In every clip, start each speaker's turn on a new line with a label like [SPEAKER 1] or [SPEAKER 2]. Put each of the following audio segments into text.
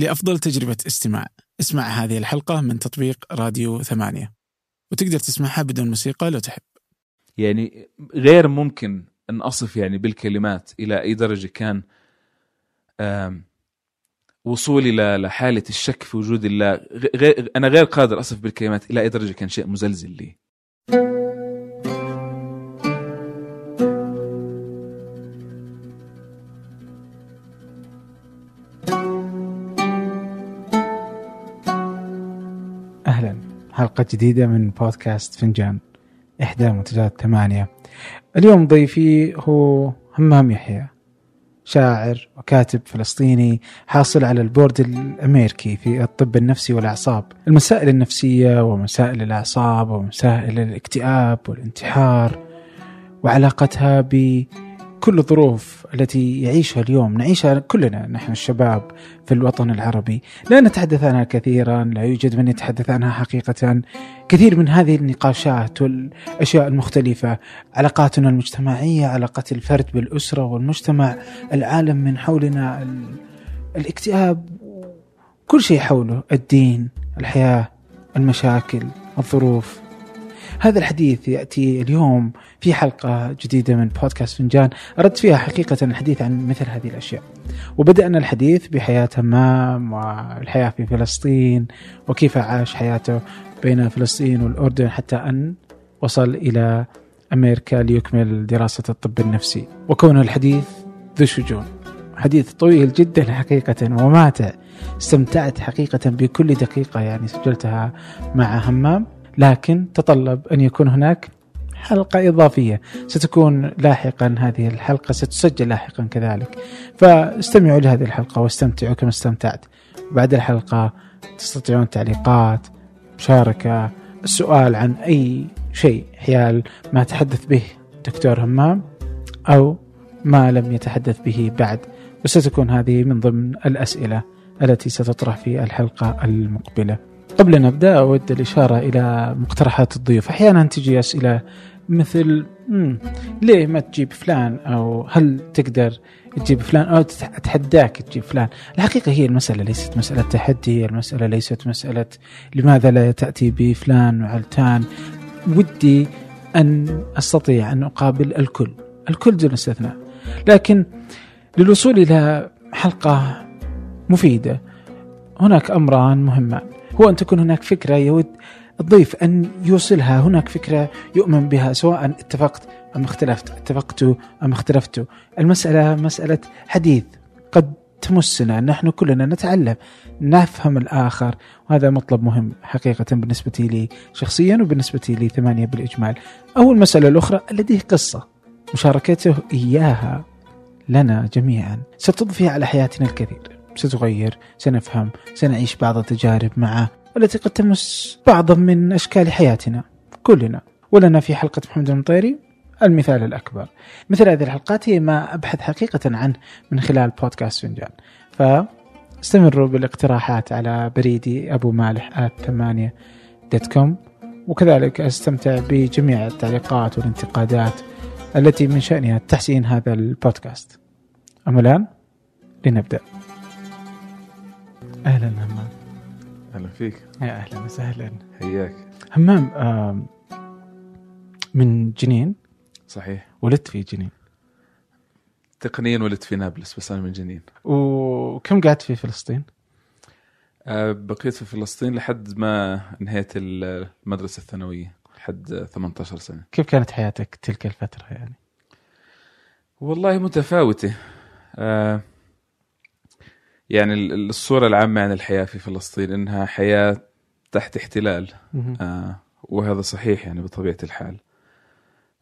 [SPEAKER 1] لأفضل تجربة استماع. اسمع هذه الحلقة من تطبيق راديو ثمانية. وتقدر تسمعها بدون موسيقى لو تحب.
[SPEAKER 2] يعني غير ممكن أن أصف يعني بالكلمات إلى أي درجة كان وصولي ل- لحالة الشك في وجود الله. غير أنا غير قادر أصف بالكلمات إلى أي درجة كان شيء مزلزل لي.
[SPEAKER 1] حلقة جديدة من بودكاست فنجان إحدى منتجات ثمانية. اليوم ضيفي هو همام يحيى شاعر وكاتب فلسطيني حاصل على البورد الأمريكي في الطب النفسي والأعصاب. المسائل النفسية ومسائل الأعصاب ومسائل الاكتئاب والانتحار وعلاقتها بكل الظروف التي يعيشها اليوم نعيشها كلنا نحن الشباب في الوطن العربي. لا نتحدث عنها كثيرا لا يوجد من يتحدث عنها حقيقة. كثير من هذه النقاشات والأشياء المختلفة علاقاتنا المجتمعية علاقة الفرد بالأسرة والمجتمع العالم من حولنا ال- الاكتئاب كل شيء حوله الدين الحياة المشاكل الظروف. هذا الحديث يأتي اليوم في حلقة جديدة من بودكاست فنجان. أردت فيها حقيقة الحديث عن مثل هذه الأشياء. وبدأنا الحديث بحياة همام والحياة في فلسطين وكيف عاش حياته بين فلسطين والأردن حتى أن وصل إلى أمريكا ليكمل دراسة الطب النفسي. وكون الحديث ذو شجون. حديث طويل جدا حقيقة وماتع استمتعت حقيقة بكل دقيقة يعني سجلتها مع همام لكن تطلب أن يكون هناك حلقة إضافية. ستكون لاحقا هذه الحلقة ستسجل لاحقا كذلك. فاستمعوا لهذه الحلقة واستمتعوا كما استمتعت. بعد الحلقة تستطيعون تعليقات مشاركة السؤال عن أي شيء حيال ما تحدث به دكتور همام أو ما لم يتحدث به بعد. وستكون هذه من ضمن الأسئلة التي ستطرح في الحلقة المقبلة. قبل أن نبدأ أود الإشارة إلى مقترحات الضيوف. أحيانا تجي أسئلة مثل ليه ما تجيب فلان؟ أو هل تقدر تجيب فلان؟ أو أتحداك تجيب فلان؟ الحقيقة هي المسألة ليست مسألة تحدي المسألة ليست مسألة لماذا لا تأتي بفلان وعلتان ودي أن أستطيع أن أقابل الكل الكل دون استثناء. لكن للوصول إلى حلقة مفيدة هناك أمران مهمان. هو أن تكون هناك فكرة يود الضيف أن يوصلها. هناك فكرة يؤمن بها سواء اتفقت أم اختلفت اتفقت أم اختلفت. المسألة مسألة حديث قد تمسنا. نحن كلنا نتعلم نفهم الآخر. وهذا مطلب مهم حقيقة بالنسبة لي شخصيا وبالنسبة لي ثمانية بالإجمال. أو المسألة الأخرى لديه قصة. مشاركته إياها لنا جميعا. ستضفي على حياتنا الكثير. ستغير سنفهم سنعيش بعض التجارب معه والتي قد تمس بعضا من أشكال حياتنا كلنا. ولنا في حلقة محمد المطيري المثال الأكبر. مثل هذه الحلقات هي ما أبحث حقيقة عنه من خلال بودكاست فنجان. فاستمروا بالاقتراحات على بريدي أبو مالح at ثمانية dot com وكذلك أستمتع بجميع التعليقات والانتقادات التي من شأنها تحسين هذا البودكاست. أما الآن لنبدأ. أهلا همام.
[SPEAKER 2] أهلا فيك.
[SPEAKER 1] يا أهلا وسهلا.
[SPEAKER 2] حياك.
[SPEAKER 1] همام من جنين؟
[SPEAKER 2] صحيح.
[SPEAKER 1] ولدت في جنين.
[SPEAKER 2] تقنيا ولدت في نابلس بس أنا من جنين.
[SPEAKER 1] وكم قعدت في فلسطين؟
[SPEAKER 2] أه، بقيت في فلسطين لحد ما انهيت المدرسة الثانوية لحد 18 سنة.
[SPEAKER 1] كيف كانت حياتك تلك الفترة يعني؟
[SPEAKER 2] والله متفاوتة. آه يعني ال- الصورة العامة عن الحياة في فلسطين إنها حياة تحت احتلال. آه وهذا صحيح يعني بطبيعة الحال.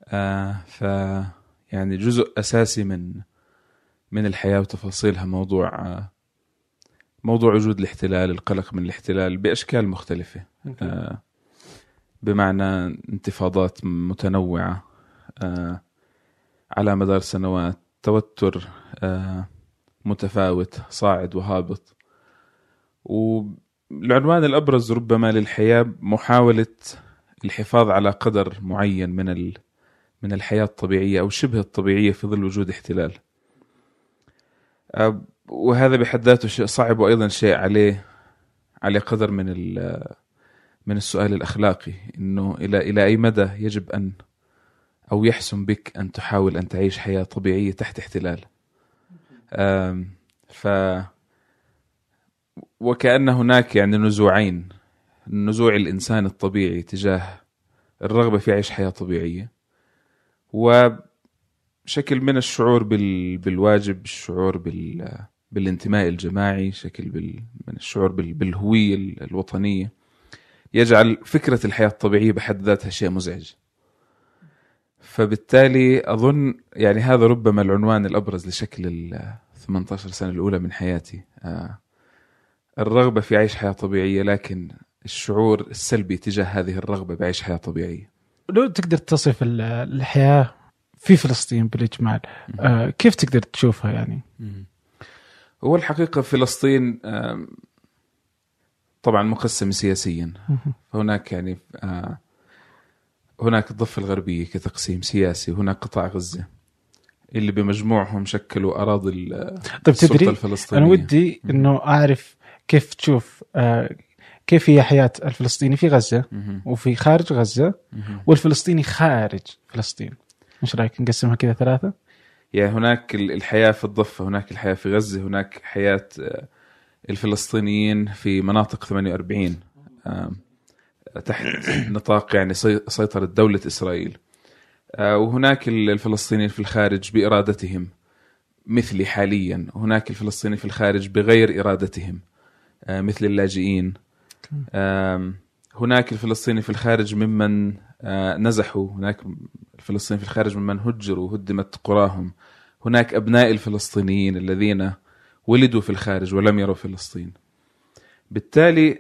[SPEAKER 2] آه ف يعني جزء أساسي من من الحياة وتفاصيلها موضوع آه موضوع وجود الاحتلال القلق من الاحتلال بأشكال مختلفة. آه بمعنى انتفاضات متنوعة آه على مدار سنوات توتر آه متفاوت صاعد وهابط. والعنوان الأبرز ربما للحياة محاولة الحفاظ على قدر معين من. من الحياة الطبيعية أو شبه الطبيعية في ظل وجود احتلال. آه، وهذا بحد ذاته شيء صعب وأيضا شيء عليه عليه قدر من من السؤال الأخلاقي. إنه إلى إلى أي مدى يجب أن أو يحسن بك أن تحاول أن تعيش حياة طبيعية تحت احتلال؟ ف وكأن هناك يعني نزوعين. نزوع الإنسان الطبيعي تجاه الرغبة في عيش حياة طبيعية. وشكل من الشعور بال... بالواجب الشعور بال... بالانتماء الجماعي شكل بال... من الشعور بال... بالهوية ال- الوطنية. يجعل فكرة الحياة الطبيعية بحد ذاتها شيء مزعج. فبالتالي أظن يعني هذا ربما العنوان الأبرز لشكل ال 18 سنة الأولى من حياتي. آه، الرغبة في عيش حياة طبيعية لكن الشعور السلبي تجاه هذه الرغبة بعيش حياة طبيعية.
[SPEAKER 1] لو تقدر تصف ال- الحياة في فلسطين بالإجمال آه كيف تقدر تشوفها يعني؟
[SPEAKER 2] هو الحقيقة فلسطين طبعا مقسمة سياسيا. فهناك يعني آه، هناك الضفة الغربية كتقسيم سياسي وهناك قطاع غزة اللي بمجموعهم شكلوا أراضي
[SPEAKER 1] طيب تدري
[SPEAKER 2] الفلسطينية
[SPEAKER 1] أنا ودي إنه أعرف كيف تشوف آه كيف هي حياة الفلسطيني في
[SPEAKER 2] مهم.
[SPEAKER 1] وفي خارج
[SPEAKER 2] مهم.
[SPEAKER 1] والفلسطيني خارج فلسطين إيش رأيك نقسمها كذا ثلاثة؟
[SPEAKER 2] يعني هناك ال- الحياة في الضفة هناك الحياة في غزة هناك حياة آه، الفلسطينيين في مناطق 48 آم، تحت نطاق يعني سي- سيطرة دولة إسرائيل. آه، وهناك ال- الفلسطينيين في الخارج بإرادتهم مثلي حاليا. وهناك الفلسطينيين في الخارج بغير إرادتهم آه، مثل اللاجئين. هناك الفلسطيني في الخارج ممن آه، نزحوا. هناك الفلسطينيين في الخارج ممن هجروا هدمت قراهم. هناك أبناء الفلسطينيين الذين ولدوا في الخارج ولم يروا فلسطين. بالتالي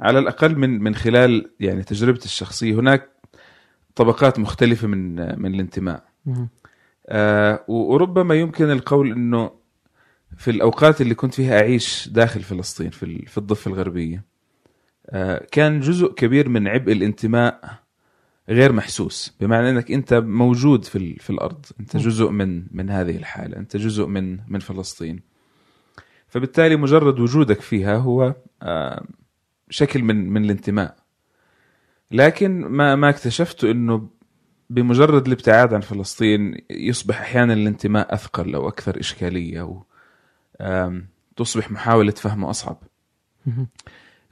[SPEAKER 2] على الأقل من من خلال يعني تجربتي الشخصية. هناك طبقات مختلفة من من الانتماء. آه، وربما يمكن القول إنه في الأوقات اللي كنت فيها أعيش داخل فلسطين في في الضفة الغربية آه، كان جزء كبير من عبء الانتماء غير محسوس. بمعنى إنك أنت موجود في في الأرض. أنت جزء من من هذه الحالة. أنت جزء من من فلسطين. فبالتالي مجرد وجودك فيها هو آه، شكل من من الانتماء. لكن ما ما اكتشفته إنه بمجرد الابتعاد عن فلسطين يصبح أحيانا الانتماء أثقل أو أكثر إشكالية آم، تصبح محاولة فهمه أصعب.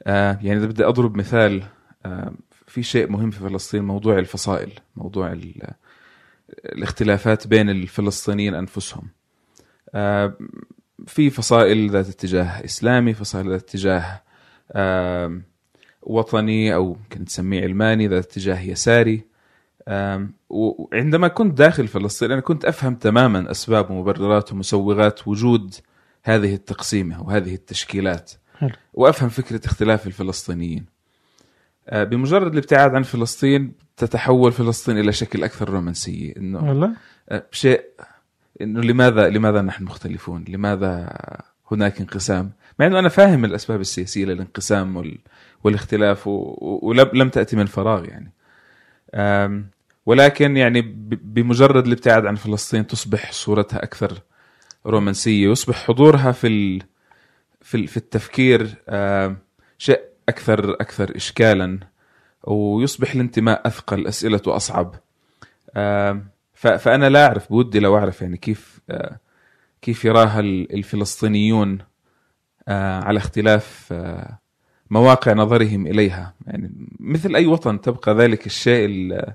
[SPEAKER 2] آه، يعني إذا بدي أضرب مثال آم، في شيء مهم في فلسطين موضوع الفصائل موضوع ال- الاختلافات بين الفلسطينيين أنفسهم. آه، في فصائل ذات اتجاه إسلامي فصائل ذات اتجاه وطني أو يمكن تسميه علماني ذات اتجاه يساري وعندما كنت داخل فلسطين أنا كنت أفهم تماما أسباب ومبررات ومسوغات وجود هذه التقسيمة وهذه التشكيلات. وأفهم فكرة اختلاف الفلسطينيين آه، بمجرد الابتعاد عن فلسطين تتحول فلسطين إلى شكل أكثر رومانسية انه
[SPEAKER 1] والله
[SPEAKER 2] آه، شيء إنه لماذا لماذا نحن مختلفون؟ لماذا هناك انقسام؟ مع إنه أنا فاهم الأسباب السياسية للانقسام وال... والاختلاف و... ولم لم تأتي من فراغ يعني. آم، ولكن يعني ب... بمجرد الابتعاد عن فلسطين تصبح صورتها أكثر رومانسية، يصبح حضورها في ال... في ال... في التفكير آم، شيء أكثر أكثر اشكالا ويصبح الانتماء أثقل، أسئلته أصعب. آم، ف- فأنا لا أعرف بودي لو أعرف يعني كيف آه، كيف يراها ال- الفلسطينيون على اختلاف آه، مواقع نظرهم إليها. يعني مثل أي وطن تبقى ذلك الشيء ال-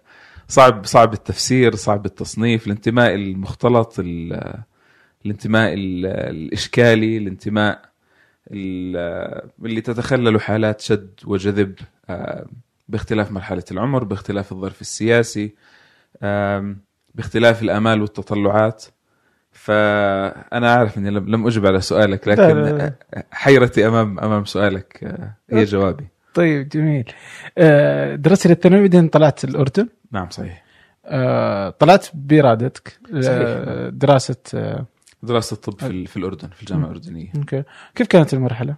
[SPEAKER 2] صعب صعب التفسير صعب التصنيف الانتماء المختلط ال- الانتماء ال- الإشكالي الانتماء ال- اللي تتخلل حالات شد وجذب آه، باختلاف مرحلة العمر باختلاف الظرف السياسي باختلاف الآمال والتطلعات. فأنا أعرف إني لم أجب على سؤالك لكن. حيرتي امام أمام سؤالك آه، هي جوابي.
[SPEAKER 1] طيب جميل. آه درست الثانوي بعدين طلعت الأردن.
[SPEAKER 2] نعم صحيح.
[SPEAKER 1] آه طلعت بارادتك. دراسة
[SPEAKER 2] دراسة الطب في, ال- في الأردن في الجامعة الأردنية.
[SPEAKER 1] أوكي. كيف كانت المرحلة؟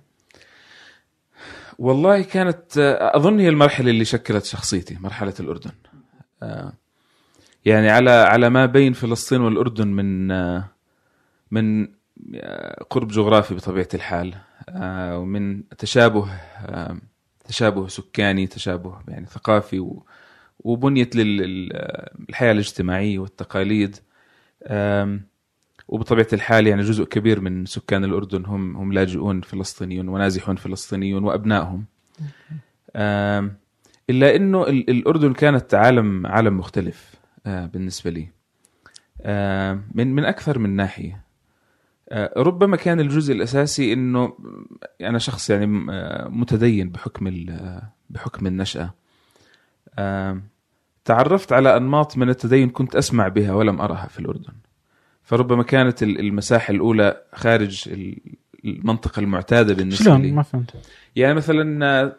[SPEAKER 2] والله كانت أظن هي المرحلة اللي شكلت شخصيتي مرحلة الأردن. يعني على على ما بين فلسطين والأردن من من قرب جغرافي بطبيعة الحال آه، ومن تشابه آه، تشابه سكاني تشابه يعني ثقافي و- وبنيت للحياه الاجتماعية والتقاليد وبطبيعة الحال يعني جزء كبير من سكان الأردن هم هم لاجئون فلسطينيون ونازحون فلسطينيون وأبنائهم. إلا إنه ال- الأردن كانت عالم عالم مختلف. بالنسبة لي. آه، من من أكثر من ناحية. آه، ربما كان الجزء الأساسي إنه أنا شخص يعني آه، متدين بحكم آه، بحكم النشأة. آه، تعرفت على أنماط من التدين كنت أسمع بها ولم أرها في الأردن. فربما كانت ال- المساحة الأولى خارج المنطقة المعتادة بالنسبة
[SPEAKER 1] شلون؟
[SPEAKER 2] لي.
[SPEAKER 1] ما فهمت.
[SPEAKER 2] يعني مثلا آه،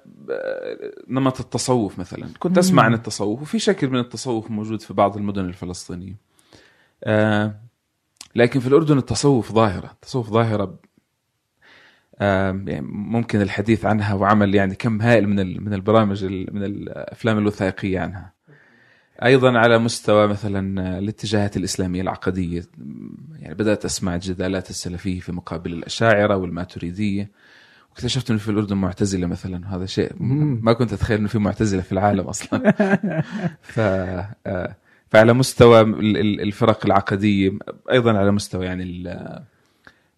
[SPEAKER 2] نمط التصوف مثلا. كنت
[SPEAKER 1] أسمع.
[SPEAKER 2] عن التصوف وفي شكل من التصوف موجود في بعض المدن الفلسطينية. آه، لكن في الأردن التصوف ظاهرة التصوف ظاهرة آه، يعني ممكن الحديث عنها وعمل يعني كم هائل من من البرامج ال- من الأفلام الوثائقية عنها. أيضا على مستوى مثلا الاتجاهات الإسلامية العقدية يعني بدأت أسمع الجدالات السلفية في مقابل الأشاعرة والماتريدية واكتشفت إنه في الأردن معتزلة مثلا هذا شيء. ما كنت أتخيل إنه في معتزلة في العالم أصلا ف آه، فعلى مستوى ال- ال- الفرق العقدية أيضا على مستوى يعني ال-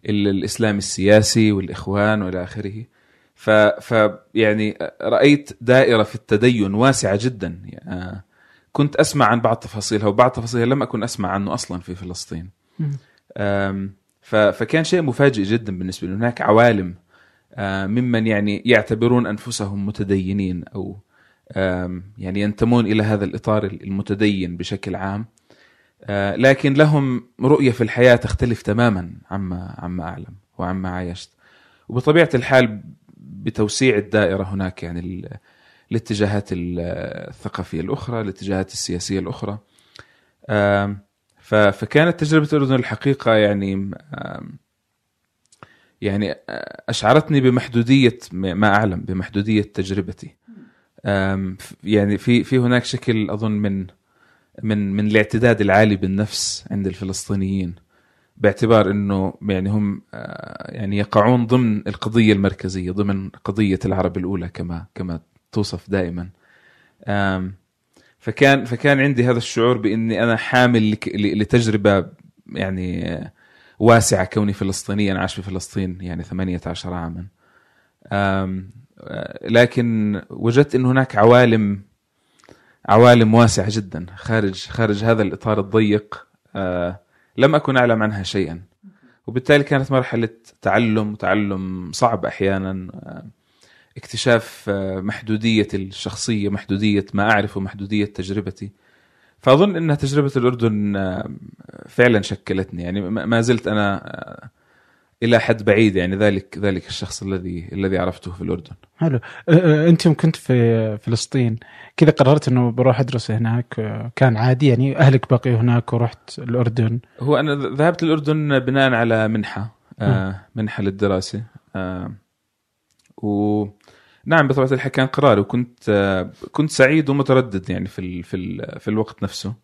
[SPEAKER 2] ال- الإسلام السياسي والإخوان وإلى آخره ف ف يعني رأيت دائرة في التدين واسعة جدا آه، كنت أسمع عن بعض تفاصيلها وبعض تفاصيلها لم أكن أسمع عنه أصلا في فلسطين. فكان شيء مفاجئ جدا بالنسبة لي. هناك عوالم ممن يعني يعتبرون أنفسهم متدينين أو يعني ينتمون إلى هذا الإطار المتدين بشكل عام. آه، لكن لهم رؤية في الحياة تختلف تماما عما عما أعلم وعما عايشت. وبطبيعة الحال بتوسيع الدائرة هناك يعني الاتجاهات ال- الثقافية الأخرى الاتجاهات السياسية الأخرى. فكانت تجربة الأردن الحقيقة يعني يعني أشعرتني بمحدودية ما أعلم بمحدودية تجربتي. يعني في في هناك شكل أظن من من من الاعتداد العالي بالنفس عند الفلسطينيين باعتبار إنه يعني هم آه، يعني يقعون ضمن القضية المركزية ضمن قضية العرب الأولى كما كما توصف دائما. فكان فكان عندي هذا الشعور بإني أنا حامل لتجربة يعني واسعة كوني فلسطينيا عاش في فلسطين يعني 18 عاما. لكن وجدت إن هناك عوالم عوالم واسعة جدا خارج خارج هذا الإطار الضيق. آه، لم أكن أعلم عنها شيئا. وبالتالي كانت مرحلة تعلم تعلم صعب أحيانا. اكتشاف آه، محدودية الشخصية محدودية ما اعرف ومحدوديه تجربتي. فأظن إنها تجربة الأردن آه، فعلا شكلتني. يعني ما زلت أنا آه، إلى حد بعيد يعني ذلك ذلك الشخص الذي الذي عرفته في الأردن.
[SPEAKER 1] حلو. أنت يوم كنت في فلسطين كذا قررت إنه بروح أدرس هناك أه، كان عادي يعني أهلك بقيوا هناك ورحت الأردن؟
[SPEAKER 2] هو أنا ذهبت الأردن بناء على منحة آه منحة للدراسة آه و نعم بطبيعه الحال كان قراري وكنت آه كنت سعيد ومتردد يعني في ال في ال في الوقت نفسه.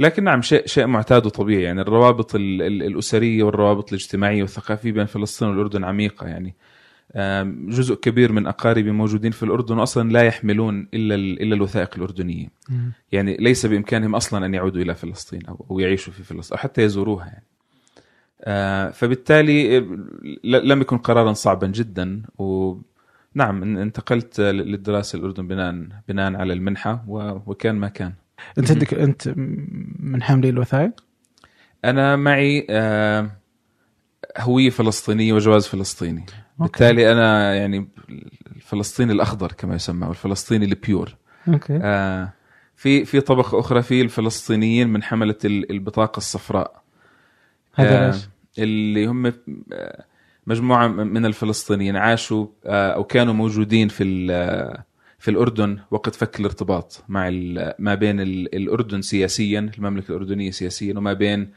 [SPEAKER 2] لكن نعم شيء شيء معتاد وطبيعي. يعني الروابط ال ال الأسرية والروابط الاجتماعية والثقافية بين فلسطين والأردن عميقة. يعني جزء كبير من أقاربي موجودين في الأردن واصلا لا يحملون إلا ال- إلا الوثائق الأردنية. يعني ليس بإمكانهم أصلا أن يعودوا إلى فلسطين أو أو يعيشوا في فلسطين أو حتى يزوروها يعني. آه، فبالتالي آه، لم يكن قرارا صعبا جدا ونعم إن- انتقلت للدراسة الأردن بناء بناء على المنحة وكان ما كان.
[SPEAKER 1] أنت عندك أنت من حاملي الوثائق؟
[SPEAKER 2] أنا معي آه، هوية فلسطينية وجواز فلسطيني. بالتالي أنا يعني الفلسطيني الأخضر كما يسمى والفلسطيني ال
[SPEAKER 1] pure.
[SPEAKER 2] Okay آه، في في طبقة أخرى في الفلسطينيين من حملة ال- البطاقة الصفراء
[SPEAKER 1] هذا
[SPEAKER 2] آه،؟ اللي هم آه، مجموعة من الفلسطينيين عاشوا آه، أو كانوا موجودين في ال- في الأردن وقت فك الارتباط مع ال- ما بين ال- الأردن سياسيا المملكة الأردنية سياسيا وما بين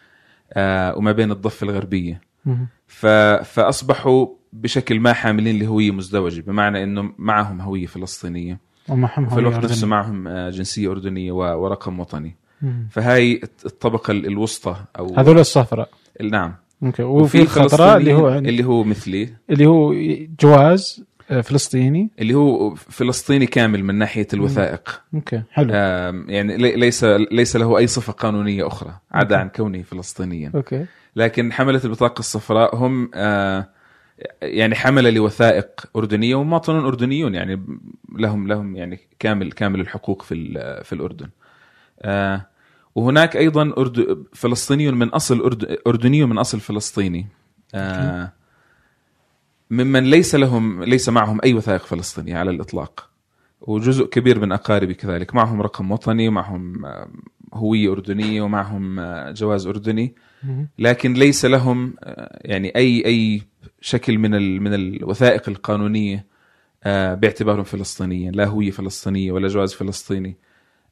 [SPEAKER 2] آه، وما بين
[SPEAKER 1] الضفة
[SPEAKER 2] الغربية. فأصبحوا بشكل ما حاملين لهوية مزدوجة بمعنى إنه معهم هوية فلسطينية.
[SPEAKER 1] ومعهم
[SPEAKER 2] في الوقت نفسه. معهم آه، جنسية أردنية ورقم وطني. فهاي الطبقة الوسطى أو
[SPEAKER 1] هذول الصفراء.
[SPEAKER 2] نعم.
[SPEAKER 1] أوكي. وفي الخضراء اللي هو
[SPEAKER 2] اللي هو مثلي.
[SPEAKER 1] اللي هو جواز آه، فلسطيني.
[SPEAKER 2] اللي هو فلسطيني كامل من ناحية الوثائق.
[SPEAKER 1] Okay حلو.
[SPEAKER 2] يعني لي- ليس ليس له أي صفة قانونية أخرى عدا عن كونه فلسطينيا.
[SPEAKER 1] Okay.
[SPEAKER 2] لكن حملة البطاقة الصفراء هم آه، يعني حملة لوثائق أردنية ومواطنون أردنيون يعني لهم لهم يعني كامل كامل الحقوق في في الأردن. آه، وهناك أيضا أرد فلسطيني من أصل أرد أردني من أصل فلسطيني. آه، ممن ليس لهم ليس معهم أي وثائق فلسطينية على الإطلاق. وجزء كبير من أقاربي كذلك. معهم رقم وطني معهم آه، هوية أردنية ومعهم آه، جواز
[SPEAKER 1] أردني.
[SPEAKER 2] لكن ليس لهم آه، يعني اي أي شكل من ال- من الوثائق القانونية باعتبارهم فلسطينيين. لا هوية فلسطينية ولا جواز فلسطيني.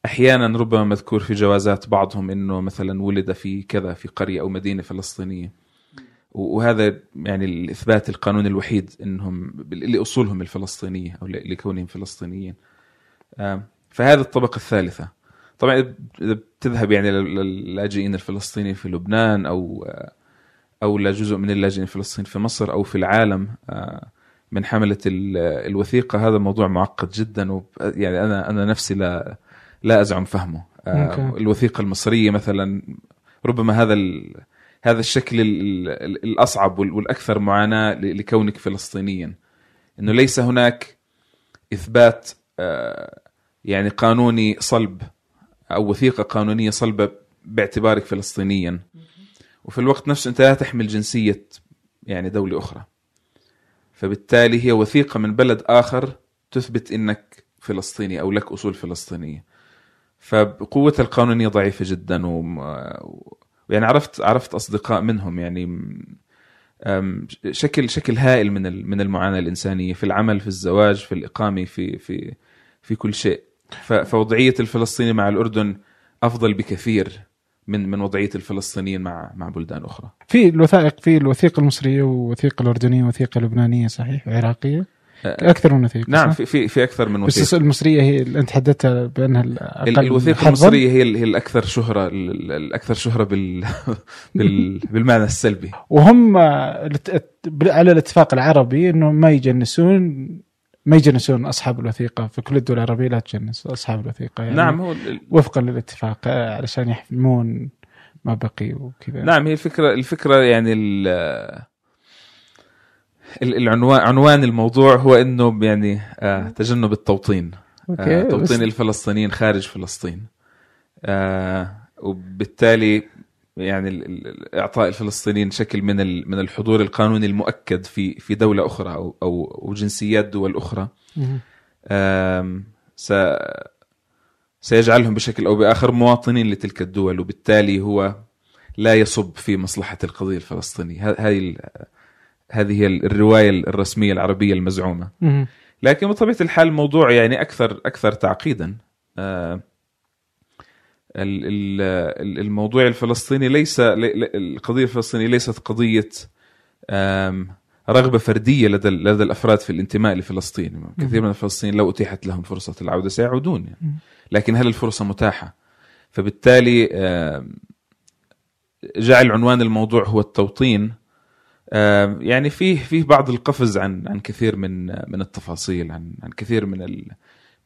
[SPEAKER 2] أحيانا ربما مذكور في جوازات بعضهم إنه مثلا ولد في كذا في قرية أو مدينة فلسطينية. وهذا يعني الإثبات القانوني الوحيد إنهم لأصولهم الفلسطينية أو لكونهم فلسطينيين. فهذه الطبقة الثالثة. طبعا اذا بتذهب يعني لل- للاجئين الفلسطينيين في لبنان أو أو لجزء من اللاجئين الفلسطينيين في مصر أو في العالم آه، من حملة ال- الوثيقة هذا موضوع معقد جدا. يعني أنا أنا نفسي لا لا أزعم فهمه. آه،
[SPEAKER 1] أوكي.
[SPEAKER 2] الوثيقة المصرية مثلا ربما هذا ال... هذا الشكل ال... ال- الأصعب وال- والأكثر معاناة لكونك فلسطينيا. إنه ليس هناك إثبات آه، يعني قانوني صلب أو وثيقة قانونية صلبه باعتبارك فلسطينيا. وفي الوقت نفسه أنت لا تحمل جنسية يعني دولة أخرى. فبالتالي هي وثيقة من بلد آخر تثبت إنك فلسطيني أو لك أصول فلسطينية. فقوتها القانونيه ضعيفة جدا و... يعني عرفت عرفت أصدقاء منهم يعني شكل شكل هائل من من المعاناة الإنسانية في العمل في الزواج في الإقامة في في في كل شيء. ف- فوضعية الفلسطيني مع الأردن أفضل بكثير من من وضعية الفلسطينيين مع مع بلدان أخرى.
[SPEAKER 1] في الوثائق في الوثيقه المصرية والوثيقه الأردنية والوثيقه اللبنانية صحيح؟ وعراقيه أكثر من وثيقه
[SPEAKER 2] نعم؟ في في في أكثر من وثيقه
[SPEAKER 1] بس المصرية هي اللي أنت حددتها بأنها
[SPEAKER 2] ال-
[SPEAKER 1] الاقل الوثيقة.
[SPEAKER 2] المصرية هي هي الأكثر شهرة ال- ال- الأكثر شهرة بال بال بالمعنى السلبي
[SPEAKER 1] وهم على الاتفاق العربي إنه ما يجنسون ما يجنسون أصحاب الوثيقة في كل الدول العربية لا تجنس أصحاب الوثيقة يعني
[SPEAKER 2] نعم هو
[SPEAKER 1] وفقا للاتفاق آه، علشان يحمون ما بقي وكذا
[SPEAKER 2] نعم هي الفكرة الفكرة يعني العنوان عنوان الموضوع هو إنه يعني آه تجنب التوطين. آه
[SPEAKER 1] بس-
[SPEAKER 2] توطين الفلسطينيين خارج فلسطين. آه وبالتالي يعني إعطاء الفلسطينيين شكل من من الحضور القانوني المؤكد في في دولة أخرى أو أو جنسيات دول أخرى. س سيجعلهم بشكل أو بآخر مواطنين لتلك الدول وبالتالي هو لا يصب في مصلحة القضية الفلسطينية. هذه هذه هي الرواية الرسمية العربية
[SPEAKER 1] المزعومة.
[SPEAKER 2] لكن بطبيعة الحال الموضوع يعني أكثر أكثر تعقيدا. آه، ال- ال- ال- الموضوع الفلسطيني ليس القضية الفلسطينية ليست قضية رغبة فردية لدى لدى الأفراد في الانتماء لفلسطين. كثير من الفلسطينيين لو أتيحت لهم فرصة العودة سيعودون يعني. لكن هل الفرصة متاحة؟ فبالتالي جعل عنوان الموضوع هو التوطين. يعني فيه فيه بعض القفز عن عن كثير من من التفاصيل عن عن كثير من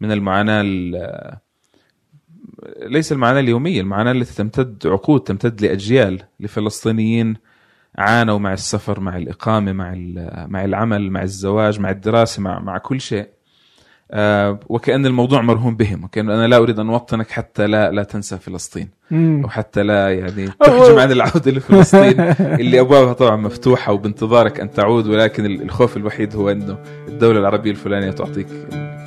[SPEAKER 2] من المعاناة ال- ليس المعاناة اليومية المعاناة التي تمتد عقود تمتد لأجيال لفلسطينيين عانوا مع السفر مع الإقامة مع مع العمل مع الزواج مع الدراسة مع مع كل شيء. وكأن الموضوع مرهون بهم وكأن أنا لا أريد أن أوطنك حتى لا لا تنسى فلسطين
[SPEAKER 1] مم.
[SPEAKER 2] أو حتى لا يعني تحجم عن العودة لفلسطين اللي أبوابها طبعا مفتوحة وبانتظارك أن تعود ولكن الخوف الوحيد هو أنه الدولة العربية الفلانية تعطيك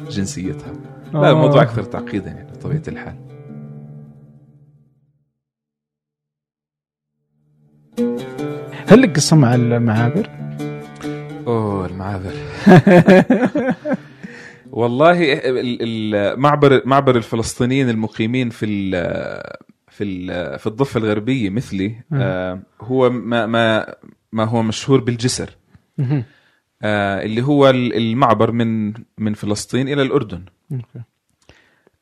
[SPEAKER 2] جنسيتها لا
[SPEAKER 1] آه.
[SPEAKER 2] الموضوع أكثر تعقيدا يعني بطبيعة الحال
[SPEAKER 1] هل لك قصة مع المعابر؟
[SPEAKER 2] أوه المعابر والله ال- ال- معبر معبر الفلسطينيين المقيمين في ال في ال في الضفة الغربية مثلي آه، هو ما ما ما هو مشهور بالجسر. آه، اللي هو ال- المعبر من من فلسطين إلى
[SPEAKER 1] الأردن.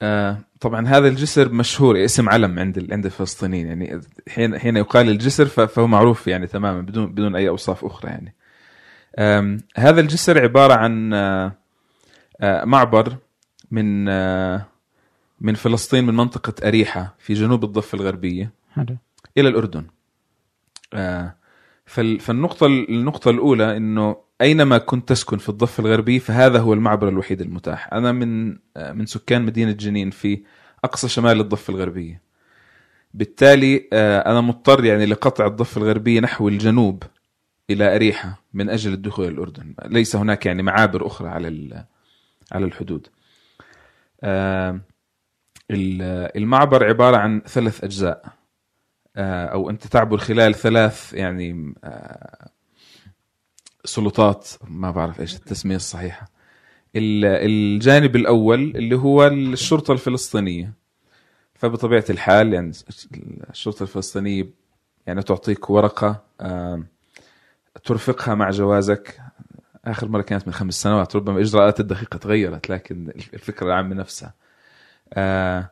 [SPEAKER 2] آه طبعا هذا الجسر مشهور اسم علم عند عند الفلسطينيين يعني حين حين يقال الجسر فهو معروف يعني تماما بدون بدون أي أوصاف أخرى يعني هذا الجسر عبارة عن معبر من آه، من فلسطين من منطقة أريحة في جنوب الضفة الغربية
[SPEAKER 1] حلو.
[SPEAKER 2] إلى الأردن. آه، فال- فالنقطة النقطة الأولى إنه أينما كنت تسكن في الضفة الغربية فهذا هو المعبر الوحيد المتاح. أنا من آه، من سكان مدينة جنين في أقصى شمال الضفة الغربية. بالتالي آه، أنا مضطر يعني لقطع الضفة الغربية نحو الجنوب إلى أريحة من أجل الدخول إلى الأردن. ليس هناك يعني معابر أخرى على على الحدود. آه، ال- المعبر عبارة عن ثلاث أجزاء. آه، أو أنت تعبر خلال ثلاث يعني آه، سلطات. ما بعرف إيش التسمية الصحيحة. ال- الجانب الأول اللي هو الشرطة الفلسطينية. فبطبيعة الحال يعني الشرطة الفلسطينية يعني تعطيك ورقة آم، ترفقها مع جوازك آخر مرة كانت من خمس سنوات ربما الاجراءات الدقيقة تغيرت لكن الفكرة العامة نفسها. آه،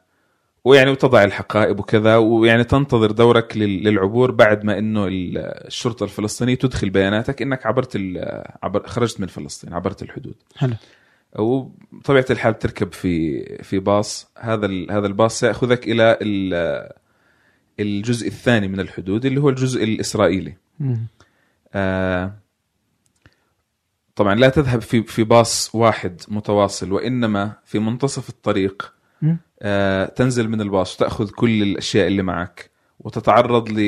[SPEAKER 2] ويعني وتضع الحقائب وكذا ويعني تنتظر دورك لل- للعبور بعد ما إنه ال- الشرطة الفلسطينية تدخل بياناتك إنك عبرت ال- عبر خرجت من فلسطين عبرت الحدود.
[SPEAKER 1] حلو.
[SPEAKER 2] وبطبيعه الحال تركب في في باص. هذا هذا الباص سيأخذك إلى ال- الجزء الثاني من الحدود اللي هو الجزء
[SPEAKER 1] الإسرائيلي.
[SPEAKER 2] آه، طبعا لا تذهب في في باص واحد متواصل وإنما في منتصف الطريق. آه، تنزل من الباص وتاخذ كل الأشياء اللي معك وتتعرض ل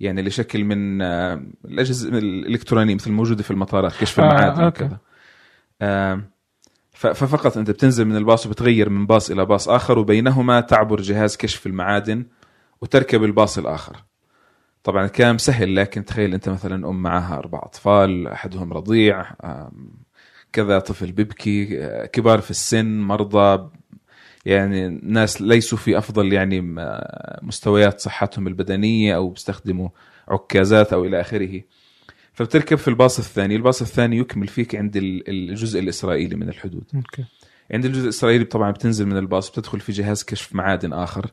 [SPEAKER 2] يعني لشكل من آه، الأجهزة الإلكترونية مثل الموجوده في المطارات كشف
[SPEAKER 1] آه،
[SPEAKER 2] المعادن
[SPEAKER 1] okay.
[SPEAKER 2] وكذا آه، ففقط أنت بتنزل من الباص وبتغير من باص إلى باص آخر وبينهما تعبر جهاز كشف المعادن وتركب الباص الآخر طبعا الكلام سهل لكن تخيل أنت مثلا أم معها أربع أطفال أحدهم رضيع كذا طفل بيبكي آه، كبار في السن مرضى يعني ناس ليسوا في أفضل يعني مستويات صحتهم البدنية أو بيستخدموا عكازات أو إلى آخره. فبتركب في الباص الثاني الباص الثاني يكمل فيك عند ال- الجزء الإسرائيلي من الحدود.
[SPEAKER 1] Okay.
[SPEAKER 2] عند الجزء الإسرائيلي طبعا بتنزل من الباص بتدخل في جهاز كشف معادن آخر.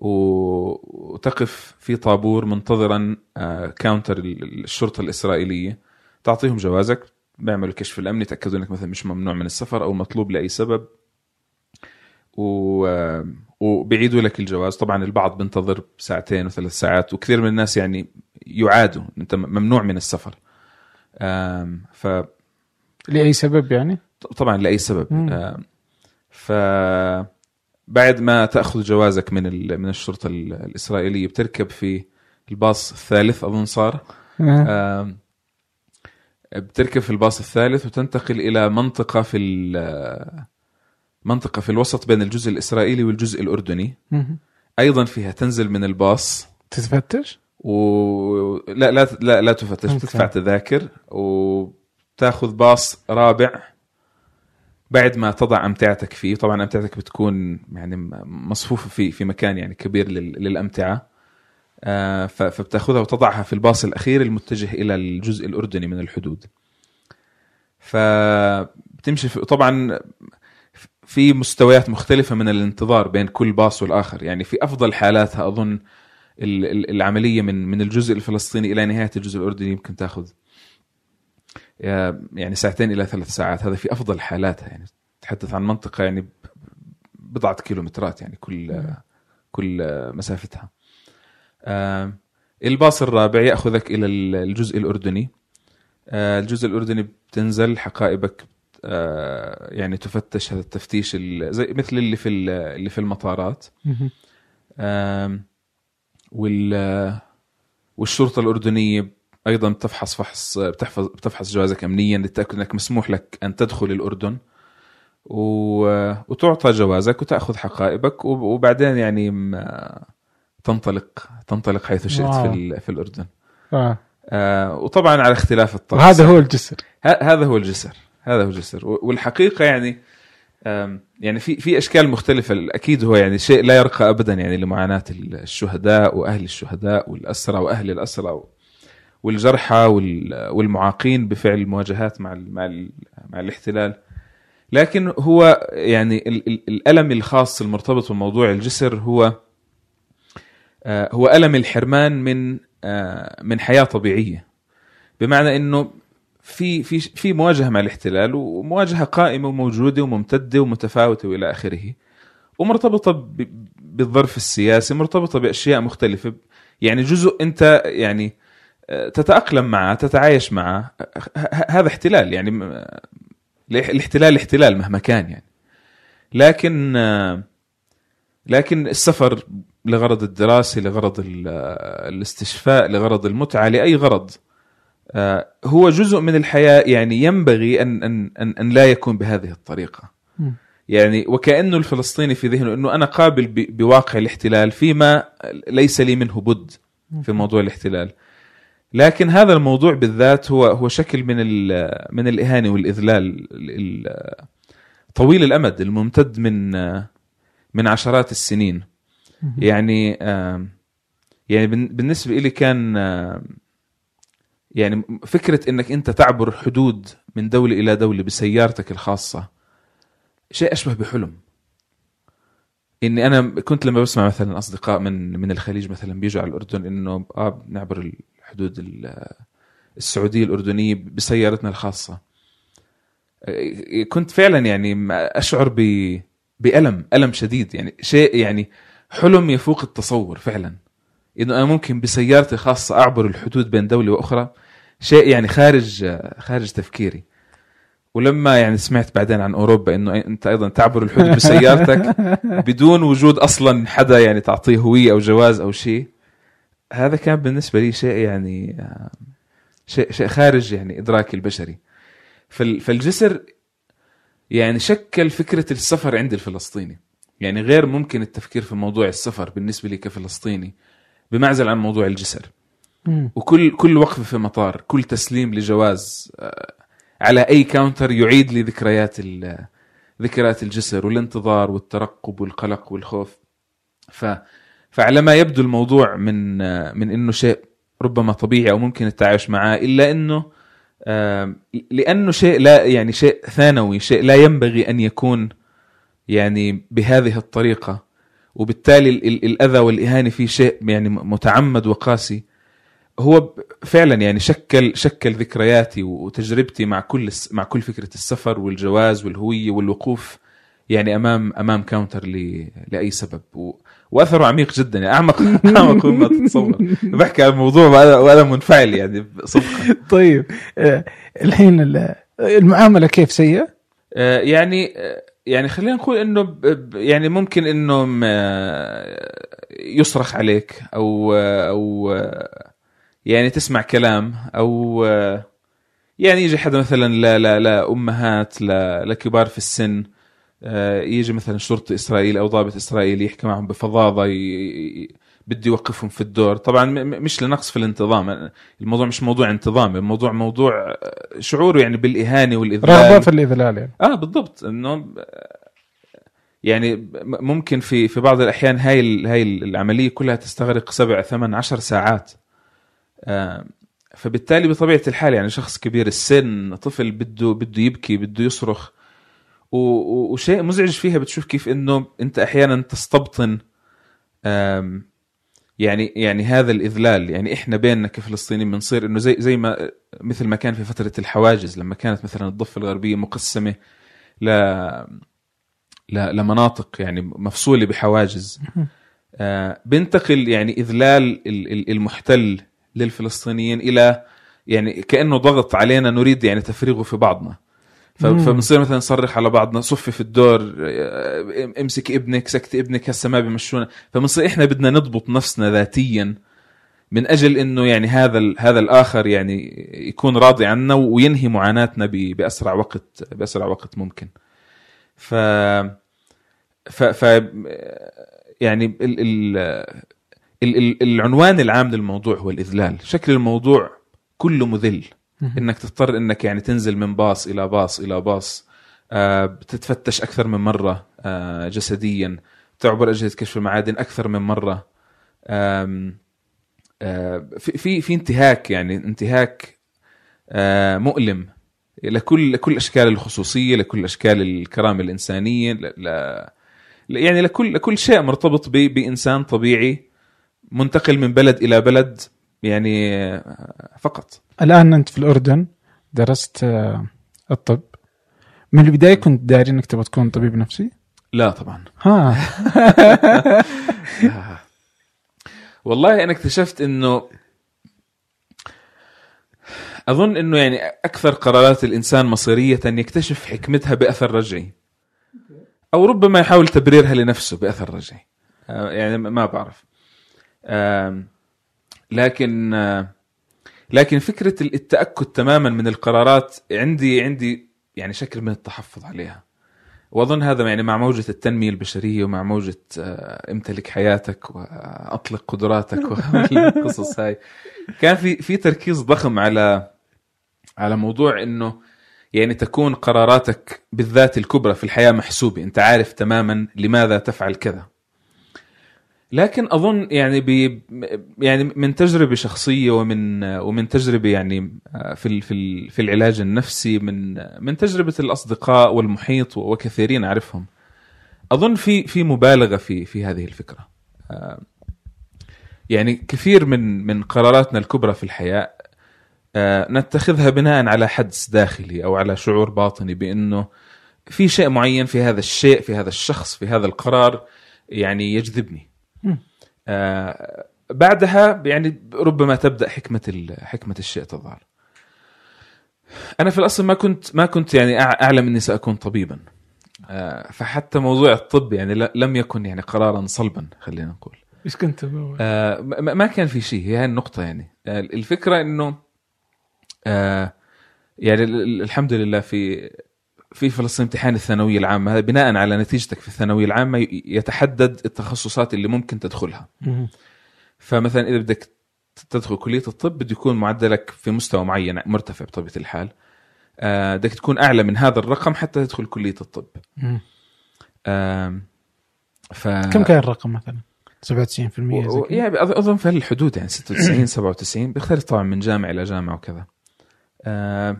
[SPEAKER 2] وتقف في طابور منتظرا آه، كاونتر ال- الشرطة الإسرائيلية. تعطيهم جوازك بيعملوا الكشف الامني يتأكدوا إنك مثلا مش ممنوع من السفر أو مطلوب لأي سبب. و... آه، وبيعيدوا لك الجواز. طبعا البعض بينتظر ساعتين وثلاث ساعات وكثير من الناس يعني يعادوا. أنت ممنوع من السفر. ف
[SPEAKER 1] لأي سبب يعني؟
[SPEAKER 2] طبعا لأي سبب. ف بعد ما تأخذ جوازك من. من الشرطة ال- الإسرائيلية بتركب في الباص الثالث أظن صار
[SPEAKER 1] آه.
[SPEAKER 2] بتركب في الباص الثالث وتنتقل إلى منطقة في ال- منطقة في الوسط بين الجزء الإسرائيلي والجزء
[SPEAKER 1] الأردني.
[SPEAKER 2] أيضا فيها تنزل من الباص
[SPEAKER 1] تتفتش؟
[SPEAKER 2] و لا لا لا, لا تفتش. تدفع تذاكر وتاخذ باص رابع بعد ما تضع أمتعتك فيه طبعا أمتعتك بتكون يعني مصفوفة في في مكان يعني كبير لل- للأمتعة. آه، فبتأخذها وتضعها في الباص الأخير المتجه إلى الجزء الأردني من الحدود. فبتمشي في طبعا في مستويات مختلفة من الانتظار بين كل باص والآخر. يعني في أفضل حالاتها أظن ال- ال- العملية من من الجزء الفلسطيني إلى نهاية الجزء الأردني يمكن تأخذ يعني ساعتين إلى ثلاث ساعات هذا في أفضل حالاتها يعني تحدث عن منطقة يعني بضعة كيلومترات يعني كل كل مسافتها. إلباص الرابع يأخذك إلى ال- الجزء الأردني. آه، الجزء الأردني بتنزل حقائبك آه، يعني تفتش هذا التفتيش ال- زي مثل اللي في ال- اللي في المطارات. وال والشرطة الأردنية أيضا بتفحص فحص بتحفظ بتفحص جوازك امنيا للتاكد إنك مسموح لك أن تدخل الأردن. و... وتعطى جوازك وتأخذ حقائبك وب- وبعدين يعني م- تنطلق تنطلق حيث شئت في. ال... في الأردن.
[SPEAKER 1] آه.
[SPEAKER 2] آه وطبعا على اختلاف الطقس.
[SPEAKER 1] وهذا هو الجسر.
[SPEAKER 2] ه- هذا هو الجسر هذا هو الجسر. والحقيقة يعني يعني في في أشكال مختلفة. أكيد هو يعني شيء لا يرقى ابدا يعني لمعاناة الشهداء وأهل الشهداء والأسرى وأهل الأسرى والجرحى وال- والمعاقين بفعل المواجهات مع ال- مع ال- مع الاحتلال. لكن هو يعني ال- ال- الألم الخاص المرتبط بموضوع الجسر هو آه، هو ألم الحرمان من آه، من حياة طبيعية. بمعنى إنه في في في مواجهة مع الاحتلال ومواجهة قائمة وموجودة وممتدة ومتفاوتة وإلى آخره. ومرتبطة بالظرف السياسي مرتبطة بأشياء مختلفة. يعني جزء أنت يعني تتأقلم معه تتعايش معه هذا احتلال يعني الاحتلال احتلال مهما كان يعني. لكن لكن السفر لغرض الدراسة لغرض ال- الاستشفاء لغرض المتعة لأي غرض آه، هو جزء من الحياة يعني ينبغي أن أن أن, أن لا يكون بهذه
[SPEAKER 1] الطريقة.
[SPEAKER 2] يعني وكانه الفلسطيني في ذهنه إنه أنا قابل بواقع الاحتلال فيما ليس لي منه بد في موضوع الاحتلال. لكن هذا الموضوع بالذات هو هو شكل من ال- من الإهانة والإذلال ال- ال- طويل الأمد الممتد من من عشرات السنين. يعني يعني بالنسبة لي كان يعني فكرة إنك أنت تعبر حدود من دولة إلى دولة بسيارتك الخاصة شيء أشبه بحلم. إني أنا كنت لما بسمع مثلا أصدقاء من من الخليج مثلا بيجوا على الأردن إنه آه بنعبر الحدود ال- السعودية الأردنية بسيارتنا الخاصة. كنت فعلا يعني أشعر ب بألم ألم شديد. يعني شيء يعني حلم يفوق التصور فعلا. إنه أنا ممكن بسيارتي الخاصه أعبر الحدود بين دولة وأخرى. شيء يعني خارج خارج تفكيري. ولما يعني سمعت بعدين عن أوروبا إنه أنت أيضا تعبر الحدود بسيارتك بدون وجود أصلا حدا يعني تعطيه هوية أو جواز أو شيء. هذا كان بالنسبة لي شيء يعني شيء شيء خارج يعني ادراكي البشري. فال- فالجسر يعني شكل فكرة السفر عند الفلسطيني. يعني غير ممكن التفكير في موضوع السفر بالنسبة لي كفلسطيني بمعزل عن موضوع الجسر.
[SPEAKER 1] مم.
[SPEAKER 2] وكل كل وقفه في مطار كل تسليم لجواز آه، على أي كاونتر يعيد لي ذكريات ذكريات الجسر والانتظار والترقب والقلق والخوف. ف فعلى ما يبدو الموضوع من من إنه شيء ربما طبيعي أو ممكن التعايش معاه إلا إنه لأنه شيء لا يعني شيء ثانوي شيء لا ينبغي أن يكون يعني بهذه الطريقة. وبالتالي ال- ال- الأذى والإهانة فيه شيء يعني متعمد وقاسي. هو فعلا يعني شكل شكل ذكرياتي وتجربتي مع كل مع كل فكرة السفر والجواز والهوية والوقوف يعني أمام أمام كاونتر ل... لأي سبب. و... وأثره عميق جدا. يعني أعمق أعمق مما تتصور. بحكي عن الموضوع وأنا منفعل يعني صدقا.
[SPEAKER 1] طيب آه، الحين ال- المعاملة كيف سيئة؟
[SPEAKER 2] آه، يعني آه، يعني خلينا نقول إنه ب- يعني ممكن انه م- يصرخ عليك أو أو يعني تسمع كلام أو يعني يجي حدا مثلا لا لا لا أمهات لا لكبار في السن. يجي مثلا شرطي اسرائيلي أو ضابط اسرائيلي يحكي معهم بفظاظة بده يوقفهم في الدور. طبعا مش لنقص في الانتظام الموضوع مش موضوع انتظام الموضوع موضوع آه، شعوره يعني بالإهانة والإذلال.
[SPEAKER 1] رغبة في الإذلال يعني.
[SPEAKER 2] آه بالضبط. إنه يعني م- ممكن في في بعض الأحيان هاي ال- هاي العملية كلها تستغرق سبع ثمان عشر ساعات. آه فبالتالي بطبيعة الحال يعني شخص كبير السن طفل بده بده يبكي بده يصرخ. وشيء مزعج فيها بتشوف كيف إنه أنت أحيانا تستبطن يعني يعني هذا الإذلال. يعني إحنا بيننا كفلسطينيين بنصير إنه زي زي ما مثل ما كان في فترة الحواجز لما كانت مثلا الضفة الغربية مقسمة ل لمناطق يعني مفصولة بحواجز. آه، بينتقل يعني إذلال ال- ال- المحتل للفلسطينيين إلى يعني كأنه ضغط علينا نريد يعني تفريغه في بعضنا. فبنصير مثلا نصرخ على بعضنا صفي في الدور آه، امسك ابنك سكت ابنك هسه ما بيمشونا. فبنصير إحنا بدنا نضبط نفسنا ذاتيا من أجل إنه يعني هذا هذا الآخر يعني يكون راضي عنا وينهي معاناتنا بأسرع وقت بأسرع وقت ممكن. ف ف, ف يعني ال ال ال ال العنوان العام للموضوع هو الإذلال. شكل الموضوع كله مذل. إنك تضطر إنك يعني تنزل من باص إلى باص إلى باص آه، بتتفتش أكثر من مرة آه، جسديا تعبر أجهزة كشف المعادن أكثر من مرة آه، في في في انتهاك يعني انتهاك مؤلم لكل لكل أشكال الخصوصية لكل أشكال الكرامة الإنسانية ل... يعني لكل لكل شيء مرتبط. بإنسان طبيعي منتقل من بلد إلى بلد يعني فقط.
[SPEAKER 1] الآن أنت في الأردن درست آه، الطب. من البداية كنت داري إنك تبغى تكون طبيب نفسي؟
[SPEAKER 2] لا طبعا.
[SPEAKER 1] ها.
[SPEAKER 2] والله أنا اكتشفت إنه أظن إنه يعني أكثر قرارات الإنسان مصيرية يكتشف حكمتها بأثر رجعي. أو ربما يحاول تبريرها لنفسه بأثر رجعي. آه، يعني ما بعرف. لكن لكن فكرة التأكد تماما من القرارات عندي عندي يعني شكل من التحفظ عليها. وأظن هذا يعني مع موجة التنمية البشرية ومع موجة آه، امتلك حياتك وأطلق قدراتك والقصص هاي. كان في في تركيز ضخم على على موضوع إنه يعني تكون قراراتك بالذات الكبرى في الحياة محسوبة. أنت عارف تماما لماذا تفعل كذا. لكن أظن يعني ب يعني من تجربة شخصية ومن ومن تجربة يعني في ال- في ال- في العلاج النفسي من من تجربة الأصدقاء والمحيط وكثيرين أعرفهم أظن في في مبالغة في في هذه الفكرة آه، يعني كثير من من قراراتنا الكبرى في الحياة آه، نتخذها بناء على حدس داخلي أو على شعور باطني بأنه في شيء معين في هذا الشيء في هذا الشخص في هذا القرار يعني يجذبني. آه، بعدها يعني ربما تبدأ حكمة حكمة الشيء تظهر. أنا في الأصل ما كنت ما كنت يعني أعلم إني سأكون طبيبا. آه، فحتى موضوع الطب يعني لم يكن يعني قرارا صلبا خلينا نقول.
[SPEAKER 1] إيش كنت؟
[SPEAKER 2] آه، ما كان في شيء هي هاي النقطة يعني. آه، الفكرة إنه آه، يعني ال- ال- الحمد لله في في فلسطين امتحان الثانوية العامة هذا بناء على نتيجتك في الثانوية العامة يتحدد التخصصات اللي ممكن تدخلها
[SPEAKER 1] مم.
[SPEAKER 2] فمثلا إذا بدك تدخل كلية الطب بده يكون معدلك في مستوى معين مرتفع بطبيعة الحال آه، بدك تكون أعلى من هذا الرقم حتى تدخل كلية الطب ف...
[SPEAKER 1] كم كان الرقم مثلا؟ 97%
[SPEAKER 2] و-؟ يعني أظن في هالحدود يعني 96 97 بيختلف طبعا من جامعة إلى جامعة وكذا آه،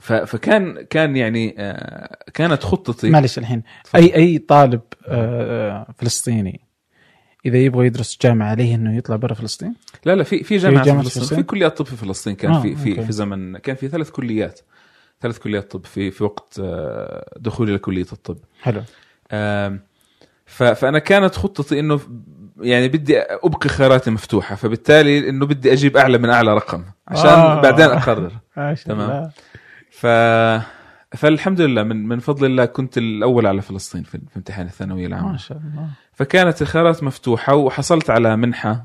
[SPEAKER 2] فكان كان يعني آه، كانت خطتي
[SPEAKER 1] معلش الحين. أي أي طالب آه، فلسطيني إذا يبغى يدرس جامعة عليه إنه يطلع برا فلسطين؟
[SPEAKER 2] لا لا في في جامعة في
[SPEAKER 1] جامعة
[SPEAKER 2] فلسطين
[SPEAKER 1] فلسطين؟
[SPEAKER 2] في كليات طب في فلسطين كان
[SPEAKER 1] آه،
[SPEAKER 2] في في
[SPEAKER 1] أوكي.
[SPEAKER 2] في زمن كان في ثلاث كليات ثلاث كليات طب في في وقت آه، دخولي لكلية الطب
[SPEAKER 1] حلو
[SPEAKER 2] فأنا كانت خطتي إنه يعني بدي أبقي خياراتي مفتوحة فبالتالي إنه بدي أجيب أعلى من أعلى رقم عشان
[SPEAKER 1] آه.
[SPEAKER 2] بعدين
[SPEAKER 1] أقرر
[SPEAKER 2] تمام. ف فالحمد لله من من فضل الله كنت الأول على فلسطين في, في امتحان الثانوية
[SPEAKER 1] ما
[SPEAKER 2] العامه
[SPEAKER 1] شاء الله.
[SPEAKER 2] فكانت الخيارات مفتوحة وحصلت على منحة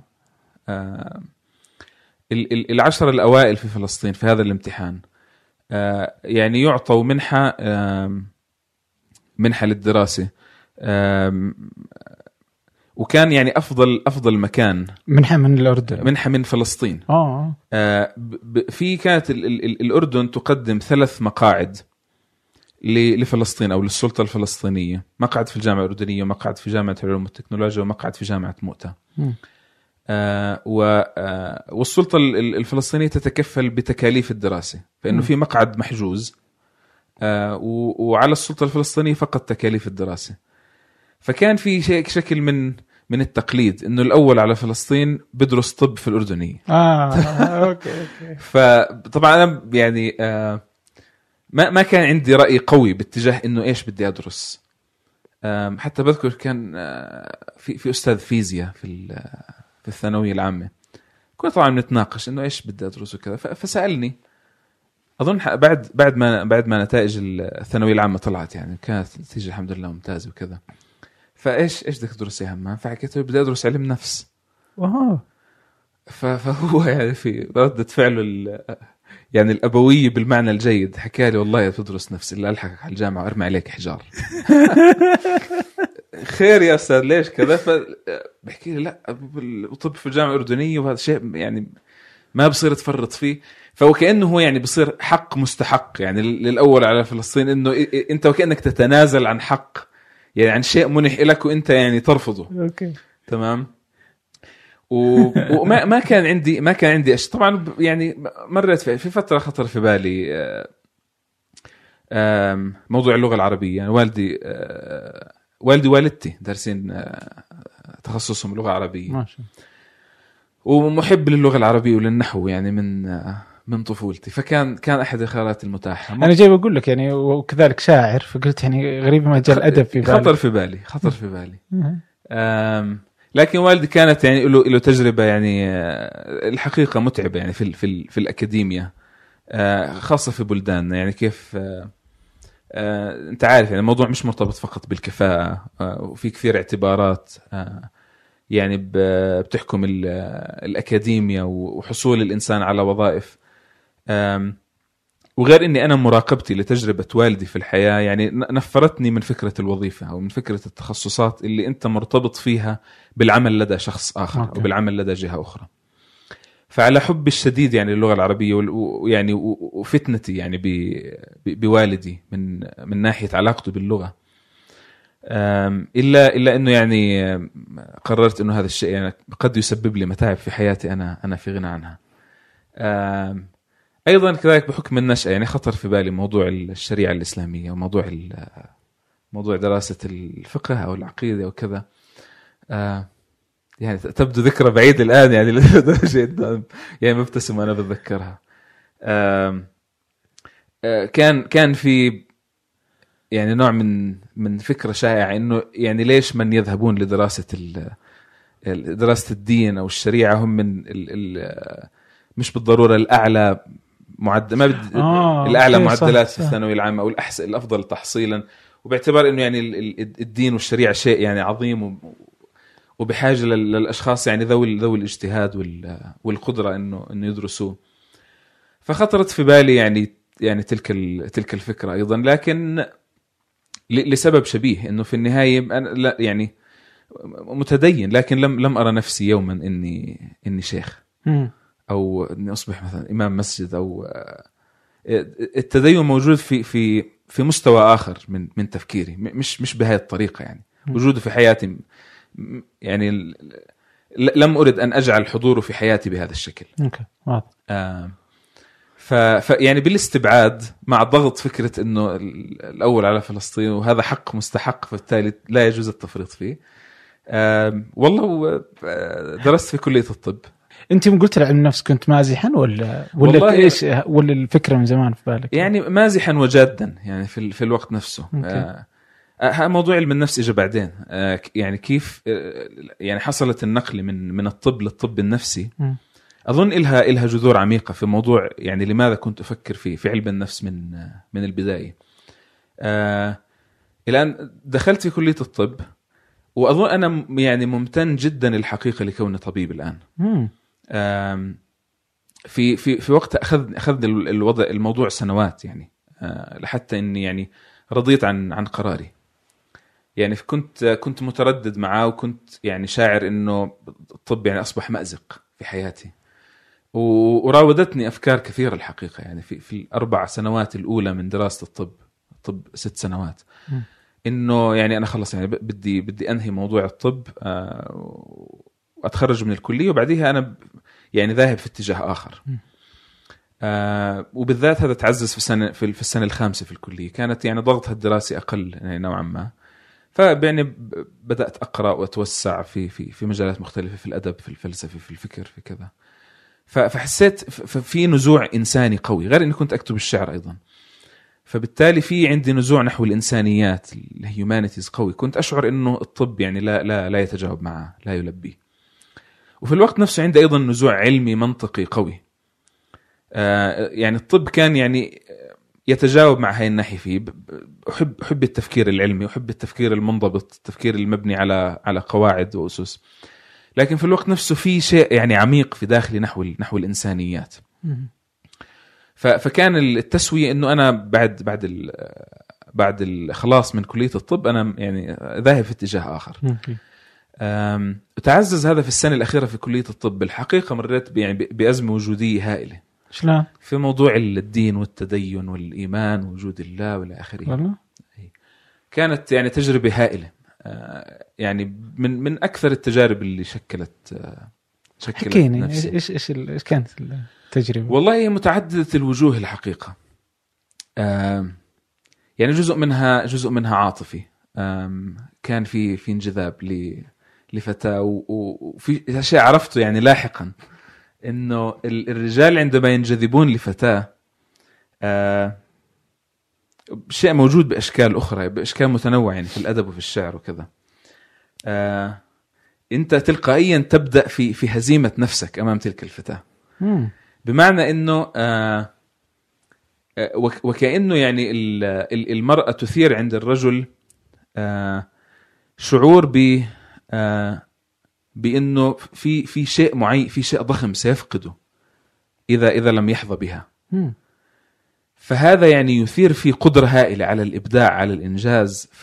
[SPEAKER 2] آه، ال- ال- العشر الأوائل في فلسطين في هذا الامتحان. آه، يعني يعطوا منحة منحة للدراسة. وكان يعني أفضل أفضل مكان.
[SPEAKER 1] منحة من الأردن.
[SPEAKER 2] منحه من فلسطين. آه. آه، في كانت ال- ال- ال- الأردن تقدم ثلاث مقاعد لفلسطين أو للسلطة الفلسطينية، مقعد في الجامعة الأردنية، ومقعد في جامعة العلوم والتكنولوجيا، ومقعد في جامعة مؤتة. آه، و- آه، والسلطة ال- ال- الفلسطينية تتكفل بتكاليف الدراسة، فإنه
[SPEAKER 1] مم.
[SPEAKER 2] في مقعد محجوز آه، وعلى السلطة الفلسطينية فقط تكاليف الدراسة. فكان في شيء شكل من من التقليد إنه الأول على فلسطين بدرس طب في الأردنية.
[SPEAKER 1] آه Okay okay.
[SPEAKER 2] فطبعا أنا يعني آه، ما ما كان عندي رأي قوي باتجاه إنه إيش بدي أدرس. آم، حتى بذكر كان آه، في في أستاذ فيزياء في في الثانوية العامة. كنا طبعا نتناقش إنه إيش بدي أدرس وكذا. فسألني. أظن بعد بعد ما بعد ما نتائج الثانوية العامة طلعت يعني كانت النتيجه الحمد لله ممتازة وكذا. فايش إيش بدك تدرس يا همام فحكيت له بدي أدرس علم نفس. ف- فهو يعني في ردة فعله ال- يعني الأبوية بالمعنى الجيد. حكى لي والله بتدرس نفس. اللي ألحقك على الجامعة وأرمي عليك حجار. خير يا أستاذ ليش كذا؟ فبحكي لي لا الطب في الجامعة الأردنية وهذا شيء يعني ما بصير تفرط فيه. فهو كأنه هو يعني بصير حق مستحق. يعني للأول على فلسطين إ- أنت وكأنك تتنازل عن حق. يعني عن شيء منح لك وأنت يعني ترفضه.
[SPEAKER 1] أوكي.
[SPEAKER 2] تمام؟ و... وما ما كان عندي ما كان عندي أش... طبعا يعني مرت في, في فترة خطر في بالي آه، موضوع اللغة العربية. يعني والدي آه، والدي ووالدتي دارسين آه، تخصصهم اللغة العربيه
[SPEAKER 1] ما شاء الله.
[SPEAKER 2] ومحب للغة العربية وللنحو يعني من من طفولتي. فكان كان أحد الخيارات المتاحة.
[SPEAKER 1] أنا جاي بقول لك يعني وكذلك شاعر فقلت يعني غريب ما جاء الأدب في بالي.
[SPEAKER 2] خطر في بالي خطر في بالي. أم، لكن والدي كانت يعني له له تجربة يعني آه، الحقيقة متعبة يعني في في في الاكاديميا آه، خاصة في بلداننا يعني كيف آه، أنت عارف يعني الموضوع مش مرتبط فقط بالكفاءة وفي كثير اعتبارات يعني بتحكم ال- الاكاديميا وحصول الإنسان على وظائف وغير إني أنا مراقبتي لتجربة والدي في الحياة يعني نفرتني من فكرة الوظيفة أو من فكرة التخصصات اللي أنت مرتبط فيها بالعمل لدى شخص آخر
[SPEAKER 1] أوكي.
[SPEAKER 2] أو بالعمل لدى جهة أخرى. فعلى حبي الشديد يعني للغة العربية ويعني وفتنتي يعني بوالدي من من ناحية علاقته باللغة. إلا إلا إنه يعني قررت إنه هذا الشيء يعني قد يسبب لي متاعب في حياتي أنا أنا في غنى عنها. أيضا كذلك بحكم النشاه يعني خطر في بالي موضوع الشريعة الإسلامية وموضوع موضوع دراسة الفقه أو العقيدة أو كذا. آه، يعني تبدو ذكرى بعيدة الآن يعني لدرجة يعني مبتسم وأنا بتذكرها. آه، كان كان في يعني نوع من من فكرة شائعة إنه يعني ليش من يذهبون لدراسة دراسة الدين أو الشريعة هم من ال ال مش بالضرورة الأعلى معدل ما بدي
[SPEAKER 1] آه،
[SPEAKER 2] الأعلى
[SPEAKER 1] أوكي، صح،
[SPEAKER 2] معدلات في
[SPEAKER 1] صح.
[SPEAKER 2] الثانوية العامة أو الأحسن الأفضل تحصيلا وباعتبار إنه يعني ال- ال- الدين والشريعة شيء يعني عظيم و- وبحاجة لل- للأشخاص يعني ذوي ذوي الاجتهاد وال- والقدرة انه إنه يدرسوه فخطرت في بالي يعني يعني تلك ال- تلك الفكرة أيضا لكن ل- لسبب شبيه إنه في النهاية أنا لا يعني متدين لكن لم لم أرى نفسي يوما اني إني شيخ
[SPEAKER 1] مم.
[SPEAKER 2] أو إني أصبح مثلا إمام مسجد أو آه، التدين موجود في في في مستوى آخر من من تفكيري مش مش بهذه الطريقة يعني. وجوده في حياتي يعني لم أرد أن أجعل حضوره في حياتي بهذا الشكل.
[SPEAKER 1] أوكي واضح.
[SPEAKER 2] آه، ف, ف يعني بالاستبعاد مع ضغط فكرة إنه ال- الأول على فلسطين وهذا حق مستحق فبالتالي لا يجوز التفريط فيه. آه، والله آه، درست في كلية الطب.
[SPEAKER 1] انت يوم قلت علم النفس كنت مازحا ولا ولا إيش ولا الفكرة من زمان في بالك؟
[SPEAKER 2] يعني مازحا وجادا يعني في ال- في الوقت نفسه. آه آه، موضوع علم النفس اجى بعدين آه يعني كيف آه يعني حصلت النقله من من الطب للطب النفسي
[SPEAKER 1] مم.
[SPEAKER 2] أظن إلها إلها جذور عميقة في موضوع يعني لماذا كنت أفكر في في علم النفس من آه، من البداية آه الان دخلت في كلية الطب وأظن أنا م- يعني ممتن جدا الحقيقة لكوني طبيب الآن
[SPEAKER 1] مم.
[SPEAKER 2] في في في وقت أخذ اخذ ال- الوضع الموضوع سنوات يعني آه، لحتى إني يعني رضيت عن عن قراري. يعني كنت كنت متردد معاه وكنت يعني شاعر إنه الطب يعني أصبح مأزق في حياتي. وراودتني أفكار كثيرة الحقيقة يعني في في الأربع سنوات الأولى من دراسة الطب طب ست سنوات. إنه يعني أنا خلص يعني بدي بدي أنهي موضوع الطب واتخرج من الكلية وبعديها أنا يعني ذاهب في اتجاه
[SPEAKER 1] آخر.
[SPEAKER 2] آه وبالذات هذا تعزز في السنة في في السنة الخامسة في الكلية. كانت يعني ضغطها الدراسي أقل يعني نوعا ما. فيعني بدأت أقرأ وأتوسع في في في مجالات مختلفة في الأدب في الفلسفة في الفكر في كذا. فحسيت في نزوع إنساني قوي غير إني كنت أكتب الشعر أيضا. فبالتالي في عندي نزوع نحو الإنسانيات الهيومانيتيز قوي. كنت أشعر إنه الطب يعني لا لا لا يتجاوب معه لا يلبيه. وفي الوقت نفسه عندي أيضا نزوع علمي منطقي قوي. آه، يعني الطب كان يعني يتجاوب مع هاي الناحية فيه. احب أحب التفكير العلمي أحب التفكير المنضبط التفكير المبني على على قواعد وأسس. لكن في الوقت نفسه في شيء يعني عميق في داخلي نحو نحو الإنسانيات. فكان التسوية إنه أنا بعد بعد ال بعد الخلاص من كلية الطب أنا يعني ذاهب في اتجاه آخر. تعزز هذا في السنة الأخيرة في كلية الطب. الحقيقة مريت يعني بأزمة وجودية هائلة.
[SPEAKER 1] شلون؟
[SPEAKER 2] في موضوع الدين والتدين والإيمان ووجود الله والى آخره.
[SPEAKER 1] والله؟
[SPEAKER 2] كانت يعني تجربة هائلة. آه، يعني من من أكثر التجارب اللي شكلت آه، شكلت
[SPEAKER 1] حكيني إيش
[SPEAKER 2] نفسي.
[SPEAKER 1] إيش إيش إيش كانت التجربة؟
[SPEAKER 2] والله هي متعددة الوجوه الحقيقة. آم، يعني جزء منها جزء منها عاطفي. كان في في انجذاب ل لفتاة. وفي شيء عرفته يعني لاحقا إنه ال- الرجال عندما ينجذبون لفتاة آه، شيء موجود بأشكال أخرى بأشكال متنوعة يعني في الأدب وفي الشعر وكذا. آه، أنت تلقائيا تبدأ في في هزيمة نفسك أمام تلك الفتاة.
[SPEAKER 1] مم.
[SPEAKER 2] بمعنى إنه آه وك- وكأنه يعني ال- ال- المرأة تثير عند الرجل آه شعور ب بإنه في في شيء معين في شيء ضخم سيفقده إذا إذا لم يحظى بها. فهذا يعني يثير في قدرة هائلة على الإبداع على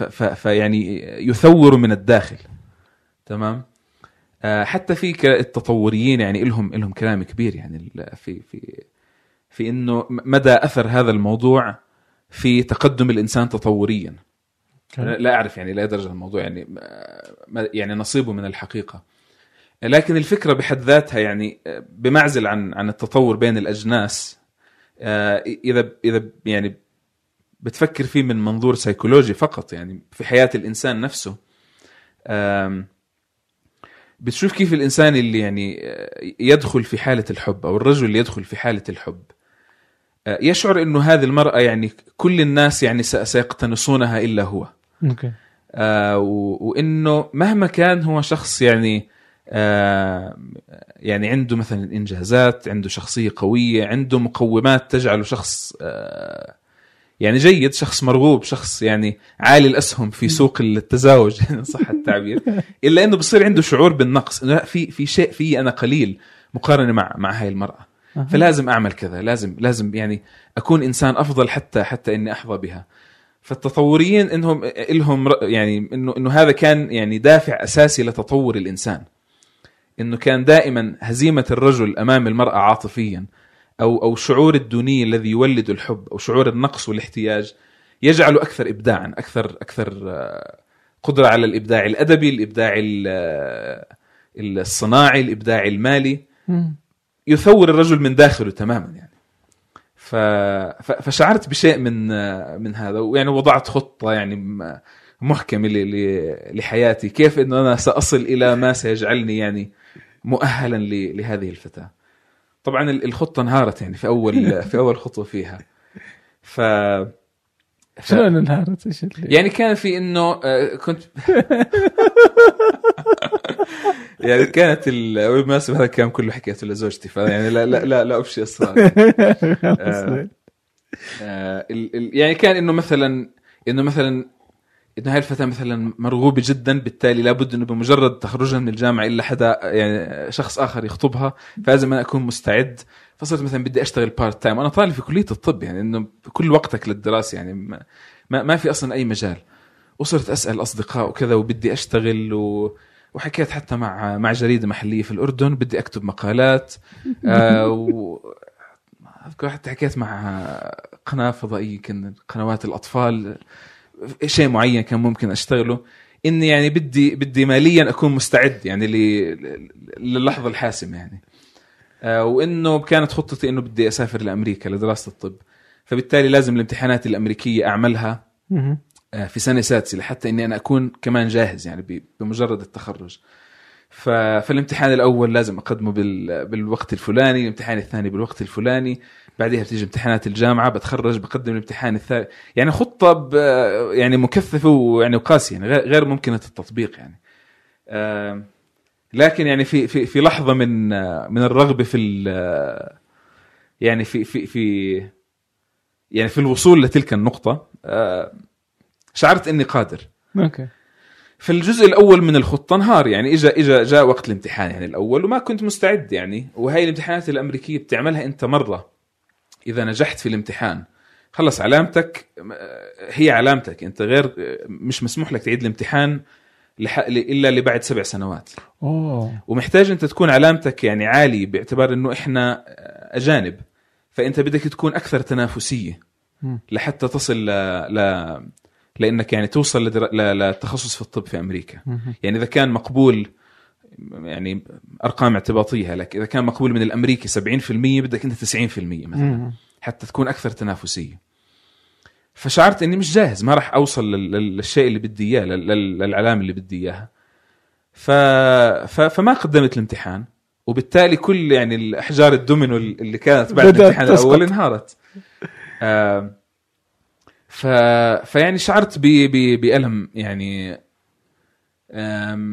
[SPEAKER 2] ف- فيعني يثور من الداخل. تمام؟ آه، حتى في التطوريين يعني لهم لهم كلام كبير يعني في في في إنه مدى أثر هذا الموضوع في تقدم الإنسان تطوريا. أنا لا أعرف يعني لا درجة الموضوع يعني ما- يعني نصيبه من الحقيقة. لكن الفكرة بحد ذاتها يعني بمعزل عن عن التطور بين الأجناس آه، إذا إذا يعني بتفكر فيه من منظور سيكولوجي فقط يعني في حياة الإنسان نفسه بتشوف كيف الإنسان اللي يعني آه، يدخل في حالة الحب أو الرجل اللي يدخل في حالة الحب آه، يشعر إنه هذه المرأة يعني كل الناس يعني سيقتنصونها إلا هو.
[SPEAKER 1] okay.
[SPEAKER 2] آه، وإنه مهما كان هو شخص يعني آه، يعني عنده مثلا إنجازات عنده شخصية قوية عنده مقومات تجعله شخص آه، يعني جيد شخص مرغوب شخص يعني عالي الأسهم في سوق التزاوج صح التعبير. إلا إنه بصير عنده شعور بالنقص إنه في في شيء في أنا قليل مقارنة مع مع هاي
[SPEAKER 1] المرأة.
[SPEAKER 2] فلازم أعمل كذا لازم لازم يعني أكون إنسان أفضل حتى حتى إني أحظى بها. فالتطوريين إنهم لهم يعني إنه إنه هذا كان يعني دافع أساسي لتطور الإنسان. إنه كان دائما هزيمة الرجل أمام المرأة عاطفيا أو أو شعور الدونيه الذي يولد الحب أو شعور النقص والاحتياج يجعله أكثر ابداعا أكثر أكثر آه، قدرة على الإبداع الأدبي الإبداع ال- آه، الصناعي الإبداع المالي. يثور الرجل من داخله تماما يعني. ف... فشعرت بشيء من من هذا ويعني وضعت خطة يعني محكمة ل... لحياتي كيف إنه أنا سأصل إلى ما سيجعلني يعني مؤهلا ل... لهذه الفتاة. طبعا ال- الخطة انهارت يعني في أول في أول خطوة فيها. ف ف-
[SPEAKER 1] شلون انهارت؟ إيش
[SPEAKER 2] يعني كان في إنه آه، كنت يعني كانت ال- بالمناسبه هذا الكلام كله حكيته لزوجتي فيعني لا لا لا, لا افشي اسرار آه، آه، يعني كان إنه مثلا إنه مثلا إنه هاي الفتاة مثلا مرغوبة جدا بالتالي لابد إنه بمجرد تخرجها من الجامعة إلا حدا يعني شخص آخر يخطبها فلازم أنا أكون مستعد. فصرت مثلا بدي أشتغل part time أنا طالب في كلية الطب يعني إنه كل وقتك للدراسة يعني ما, ما في أصلا أي مجال. وصرت أسأل أصدقاء وكذا وبدي أشتغل و وحكيت حتى مع مع جريدة محلية في الأردن بدي أكتب مقالات. آه و أذكر حتى حكيت مع قناة فضائية كان قنوات الأطفال. شيء معين كان ممكن أشتغله. إني يعني بدي بدي ماليا أكون مستعد يعني ل- للحظة الحاسمة يعني. آه، وإنه كانت خطتي إنه بدي أسافر لأمريكا لدراسة الطب. فبالتالي لازم الامتحانات
[SPEAKER 1] الأمريكية
[SPEAKER 2] أعملها. في سنة سادسة لحتى إني أنا أكون كمان جاهز يعني بمجرد التخرج. فالامتحان الأول لازم أقدمه بال... بالوقت الفلاني الامتحان الثاني بالوقت الفلاني بعدها بتيجي امتحانات الجامعة بتخرج بقدم الامتحان الثالث يعني خطة. يعني مكثفة ويعني وقاسيه يعني غير ممكنة التطبيق يعني لكن يعني في في في لحظة من آه، من الرغبة في. يعني في في في يعني في الوصول لتلك النقطة آه، شعرت إني قادر.
[SPEAKER 1] أوكي.
[SPEAKER 2] في الجزء الأول من الخطة انهار يعني اجى اجى جاء وقت الامتحان يعني الأول وما كنت مستعد يعني. وهي الامتحانات الأمريكية بتعملها أنت مرة. إذا نجحت في الامتحان خلص علامتك آه، هي علامتك. أنت غير آه، مش مسموح لك تعيد الامتحان لح... إلا لبعد سبع سنوات.
[SPEAKER 1] أوه.
[SPEAKER 2] ومحتاج أنت تكون علامتك يعني عالي باعتبار إنه إحنا آه، أجانب. فأنت بدك تكون أكثر
[SPEAKER 1] تنافسية.
[SPEAKER 2] لحتى تصل ل... ل... لأنك يعني توصل لدر... ل... للتخصص في الطب في
[SPEAKER 1] أمريكا.
[SPEAKER 2] يعني إذا كان مقبول يعني أرقام اعتباطية لك إذا كان مقبول من الأمريكي 70% بدك أنت 90% مثلا. حتى تكون أكثر تنافسية فشعرت إني مش جاهز ما راح أوصل لل- لل- للشيء اللي بدي إياه لل- لل- للعلامة اللي بدي إياها ف... ف... فما قدمت الامتحان وبالتالي كل يعني الأحجار الدومينو اللي كانت بعد الامتحان. الأول انهارت آم، ف... فيعني شعرت ب... ب... بألم يعني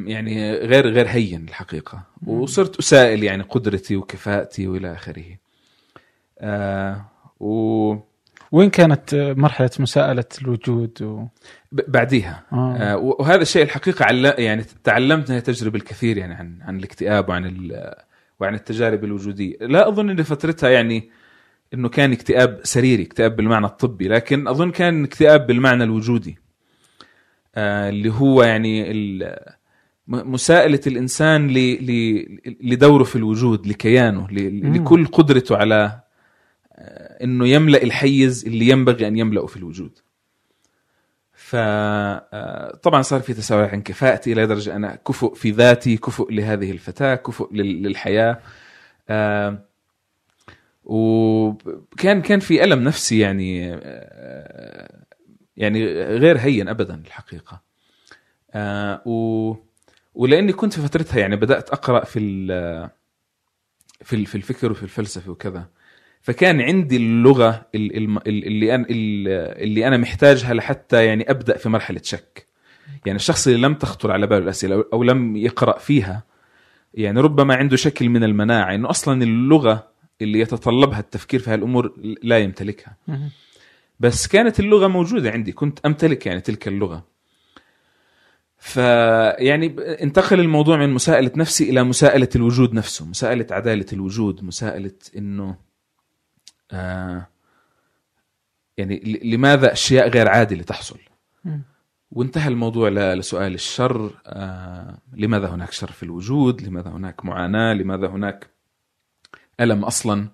[SPEAKER 2] يعني غير غير هين الحقيقة. وصرت أسائل يعني قدرتي وكفاءتي وإلى آخره. آه و
[SPEAKER 1] وين كانت مرحلة مساءلة الوجود؟ و...
[SPEAKER 2] بعديها.
[SPEAKER 1] آه.
[SPEAKER 2] آه وهذا الشيء الحقيقة عل... يعني تعلمت أنها تجربه الكثير يعني عن عن الاكتئاب وعن ال... وعن التجارب الوجودية. لا أظن إن فترتها يعني إنه كان اكتئاب سريري اكتئاب بالمعنى الطبي لكن أظن كان اكتئاب بالمعنى الوجودي آه اللي هو يعني مساءلة الإنسان ل... ل... لدوره في الوجود لكيانه ل... لكل قدرته على آه، إنه يملأ الحيز اللي ينبغي أن يملأه في الوجود. فطبعا صار في تساؤل عن كفاءتي إلى درجة أنا كفؤ في ذاتي، كفؤ لهذه الفتاة، كفؤ لل- للحياة. آه، وكان كان في ألم نفسي يعني يعني غير هين ابدا الحقيقة. آه، و ولأني كنت في فترتها يعني بدأت أقرأ في في في الفكر وفي الفلسفة وكذا. فكان عندي اللغة اللي أنا ال- اللي أنا محتاجها لحتى يعني أبدأ في مرحلة شك يعني الشخص اللي لم تخطر على باله الأسئلة أو لم يقرأ فيها يعني ربما عنده شكل من المناعة إنه أصلا اللغة اللي يتطلبها التفكير في هالأمور لا يمتلكها. بس كانت اللغة موجودة عندي كنت أمتلك يعني تلك اللغة فيعني انتقل الموضوع من مساءلة نفسي إلى مساءلة الوجود نفسه مساءلة عدالة الوجود مساءلة إنه آه يعني لماذا أشياء غير عادلة تحصل. وانتهى الموضوع لسؤال الشر آه لماذا هناك شر في الوجود لماذا هناك معاناة لماذا هناك ألم أصلا.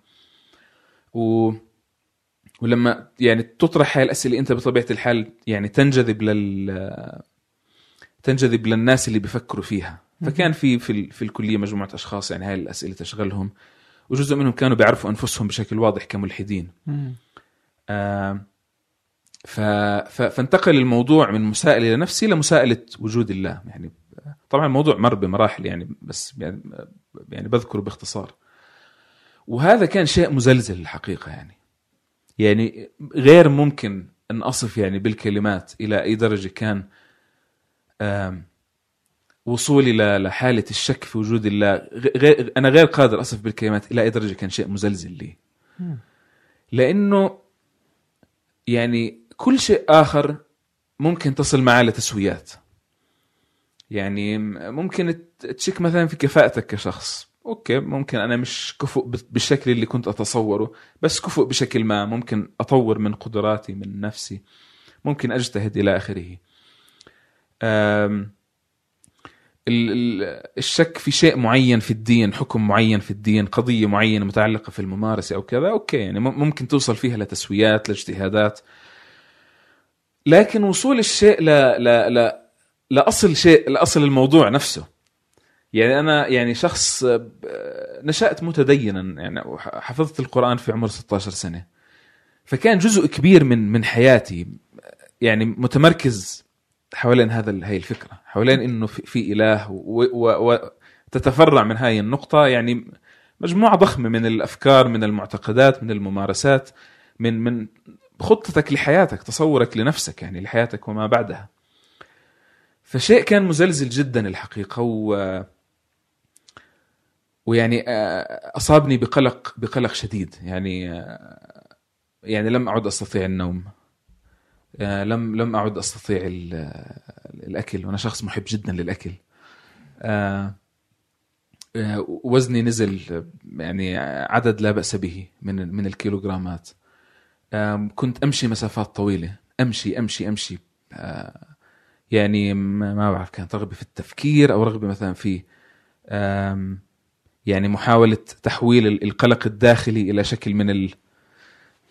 [SPEAKER 2] و ولما يعني تطرح هاي الأسئلة أنت بطبيعة الحال يعني تنجذب لل تنجذب للناس اللي بيفكروا فيها. فكان في في ال- في الكلية مجموعة أشخاص يعني هاي الأسئلة تشغلهم. وجزء منهم كانوا بيعرفوا أنفسهم بشكل واضح كملحدين. آه، ف... ف... فانتقل الموضوع من مسائله لنفسي لمسائله وجود الله. يعني طبعا الموضوع مر بمراحل يعني بس يعني, يعني بذكره باختصار. وهذا كان شيء مزلزل الحقيقة يعني. يعني غير ممكن أن أصف يعني بالكلمات إلى أي درجة كان وصولي لحاله الشك في وجود الله. غير أنا غير قادر أصف بالكلمات إلى أي درجة كان شيء مزلزل لي. لأنه يعني كل شيء آخر ممكن تصل معاه لتسويات. يعني ممكن تشك مثلا في كفاءتك كشخص. okay ممكن أنا مش كفؤ بالشكل اللي كنت أتصوره بس كفؤ بشكل ما ممكن أطور من قدراتي من نفسي ممكن أجتهد إلى آخره. الشك في شيء معين في الدين حكم معين في الدين قضية معينة متعلقة في الممارسة أو كذا okay يعني مم- ممكن توصل فيها لتسويات لاجتهادات. لكن وصول الشيء ل ل ل لأصل شيء لأصل الموضوع نفسه. يعني أنا يعني شخص آه، نشأت متدينا يعني حفظت القرآن في عمر 16 سنة. فكان جزء كبير من من حياتي يعني متمركز حوالين هذا هاي الفكرة حوالين إنه في, في إله وتتفرع من هاي النقطة. يعني مجموعة ضخمة من الأفكار من المعتقدات من الممارسات من من خطتك لحياتك تصورك لنفسك يعني لحياتك وما بعدها. فشيء كان مزلزل جدا الحقيقة و ويعني آه، أصابني بقلق بقلق شديد. يعني آه، يعني لم أعد أستطيع النوم. آه، لم لم أعد أستطيع ال- الأكل. وأنا شخص محب جدا للأكل. وزني نزل يعني عدد لا بأس به من من الكيلوغرامات. كنت أمشي مسافات طويلة. أمشي أمشي أمشي. يعني ما بعرف كانت رغبة في التفكير أو رغبة مثلا في يعني محاولة تحويل ال- القلق الداخلي إلى شكل من ال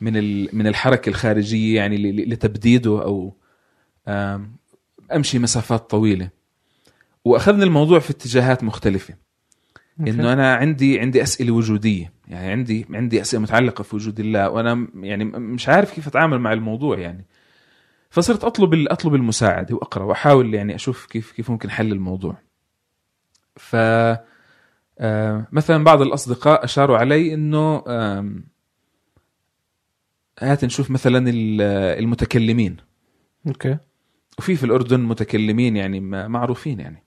[SPEAKER 2] من ال من الحركة الخارجية يعني لتبديده أو أمشي مسافات طويلة. وأخذنا الموضوع في اتجاهات
[SPEAKER 1] مختلفة.
[SPEAKER 2] إنه أنا عندي عندي أسئلة وجودية. يعني عندي عندي أسئلة متعلقة في وجود الله وأنا يعني مش عارف كيف أتعامل مع الموضوع يعني. فصرت أطلب أطلب المساعدة وأقرأ وأحاول يعني أشوف كيف كيف ممكن حل الموضوع. ف مثلا بعض الأصدقاء أشاروا علي إنه هات نشوف مثلا ال- المتكلمين.
[SPEAKER 1] أوكي.
[SPEAKER 2] وفي في الأردن متكلمين يعني معروفين يعني.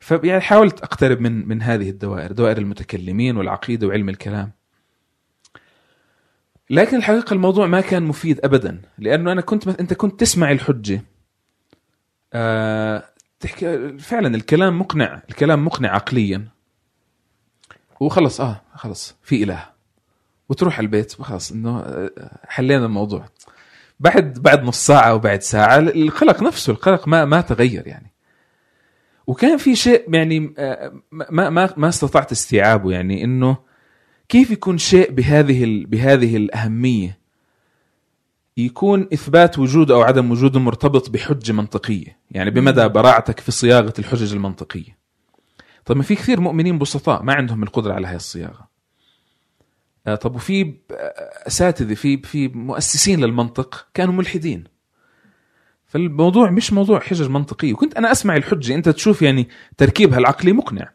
[SPEAKER 2] فيعني حاولت أقترب من من هذه الدوائر دوائر المتكلمين والعقيدة وعلم الكلام. لكن الحقيقة الموضوع ما كان مفيد ابدا لأنه أنا كنت أنت كنت تسمع الحجة. آه تحكي فعلا الكلام مقنع الكلام مقنع عقليا. وخلص آه خلص في إله. وتروح البيت وخلص إنه آه، حلينا الموضوع. بعد بعد نص ساعة وبعد ساعة القلق نفسه القلق ما ما تغير يعني. وكان في شيء يعني آه، ما ما ما استطعت استيعابه يعني إنه كيف يكون شيء بهذه بهذه الأهمية؟ يكون إثبات وجوده أو عدم وجوده مرتبط بحجة منطقية. يعني بمدى براعتك في صياغة الحجج المنطقية. طب ما في كثير مؤمنين بسطاء ما عندهم القدرة على هاي الصياغة. آه، طب وفي آه، أساتذة في في مؤسسين للمنطق كانوا ملحدين. فالموضوع مش موضوع حجج منطقيه وكنت أنا أسمع الحجة أنت تشوف يعني تركيبها العقلي مقنع.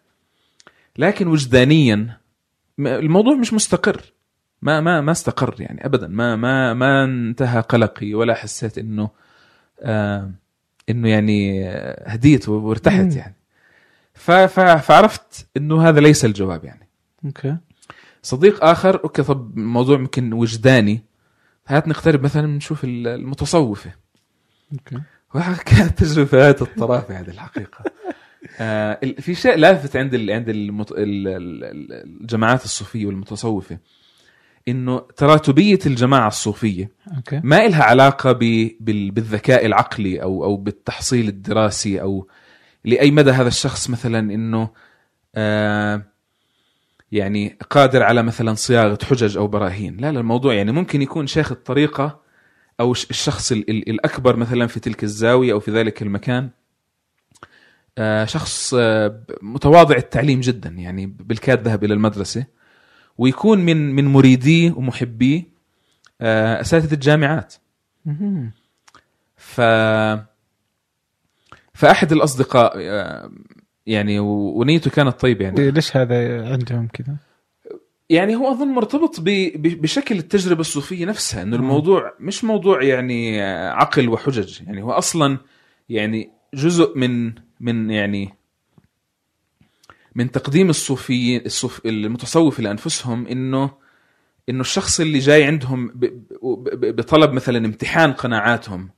[SPEAKER 2] لكن وجدانيا الموضوع مش مستقر. ما ما ما استقر يعني ابدا. ما ما ما انتهى قلقي ولا حسيت إنه آه إنه يعني هديت وارتحت. يعني. فعرفت إنه هذا ليس الجواب يعني.
[SPEAKER 1] okay.
[SPEAKER 2] صديق آخر okay طب الموضوع يمكن وجداني. هات نقترب مثلا نشوف ال- المتصوفة.
[SPEAKER 1] okay.
[SPEAKER 2] كانت تجربه غايه الطرافه هذه الحقيقة. آه في شيء لافت عند ال عند المت... ال- ال- ال- الجماعات الصوفية والمتصوفة. إنه تراتبية الجماعة الصوفية
[SPEAKER 1] أوكي.
[SPEAKER 2] ما إلها علاقة ب... بال... بالذكاء العقلي أو أو بالتحصيل الدراسي أو لأي مدى هذا الشخص مثلا إنه آه يعني قادر على مثلا صياغة حجج أو براهين. لا لا الموضوع يعني ممكن يكون شيخ الطريقة أو الشخص ال- ال- الأكبر مثلا في تلك الزاوية أو في ذلك المكان. آه، شخص آه، متواضع التعليم جدا يعني بالكاد ذهب إلى المدرسة. ويكون من من مريديه ومحبيه آه، أساتذة الجامعات. ف فأحد الأصدقاء آه، يعني ونيته كانت طيبة يعني
[SPEAKER 1] إيه، ليش هذا عندهم كذا؟
[SPEAKER 2] يعني هو أظن مرتبط بشكل التجربة الصوفية نفسها
[SPEAKER 1] إنه.
[SPEAKER 2] الموضوع مش موضوع يعني آه، عقل وحجج يعني هو أصلا يعني جزء من من يعني من تقديم الصوفيين الصوف المتصوف لأنفسهم انه إنه الشخص اللي جاي عندهم. بطلب مثلا امتحان قناعاتهم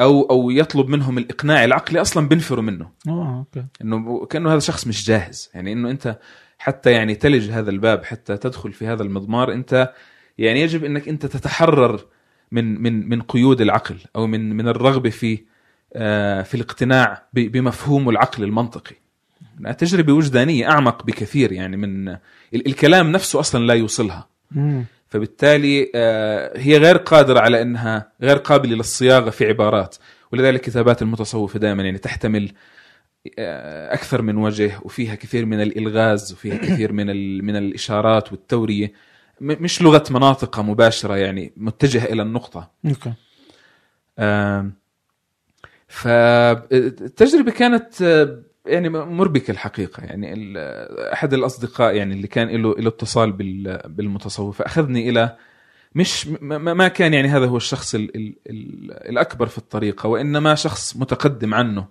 [SPEAKER 2] أو أو يطلب منهم الإقناع العقلي أصلا بينفروا منه.
[SPEAKER 1] آه أوكي.
[SPEAKER 2] إنه كأنه هذا شخص مش جاهز. يعني إنه أنت حتى يعني تلج هذا الباب حتى تدخل في هذا المضمار أنت يعني يجب إنك أنت تتحرر من من من قيود العقل أو من من الرغبة في آه، في الاقتناع ب- بمفهوم العقل المنطقي. تجربه وجدانيه أعمق بكثير يعني من ال- الكلام نفسه أصلا لا يوصلها.
[SPEAKER 1] مم.
[SPEAKER 2] فبالتالي آه، هي غير قادرة على أنها غير قابلة للصياغة في عبارات. ولذلك كتابات المتصوفة دائما يعني تحتمل آه، أكثر من وجه وفيها كثير من الإلغاز وفيها كثير من من الإشارات والتورية. م- مش لغة مناطق مباشرة يعني متجهة إلى النقطة. أوكي. فالتجربة كانت آه، يعني مربكة الحقيقة. يعني ال- أحد الأصدقاء يعني اللي كان له له اتصال بال- بالمتصوف فأخذني إلى مش ما كان يعني هذا هو الشخص ال ال ال الأكبر في الطريقة وإنما شخص متقدم عنه.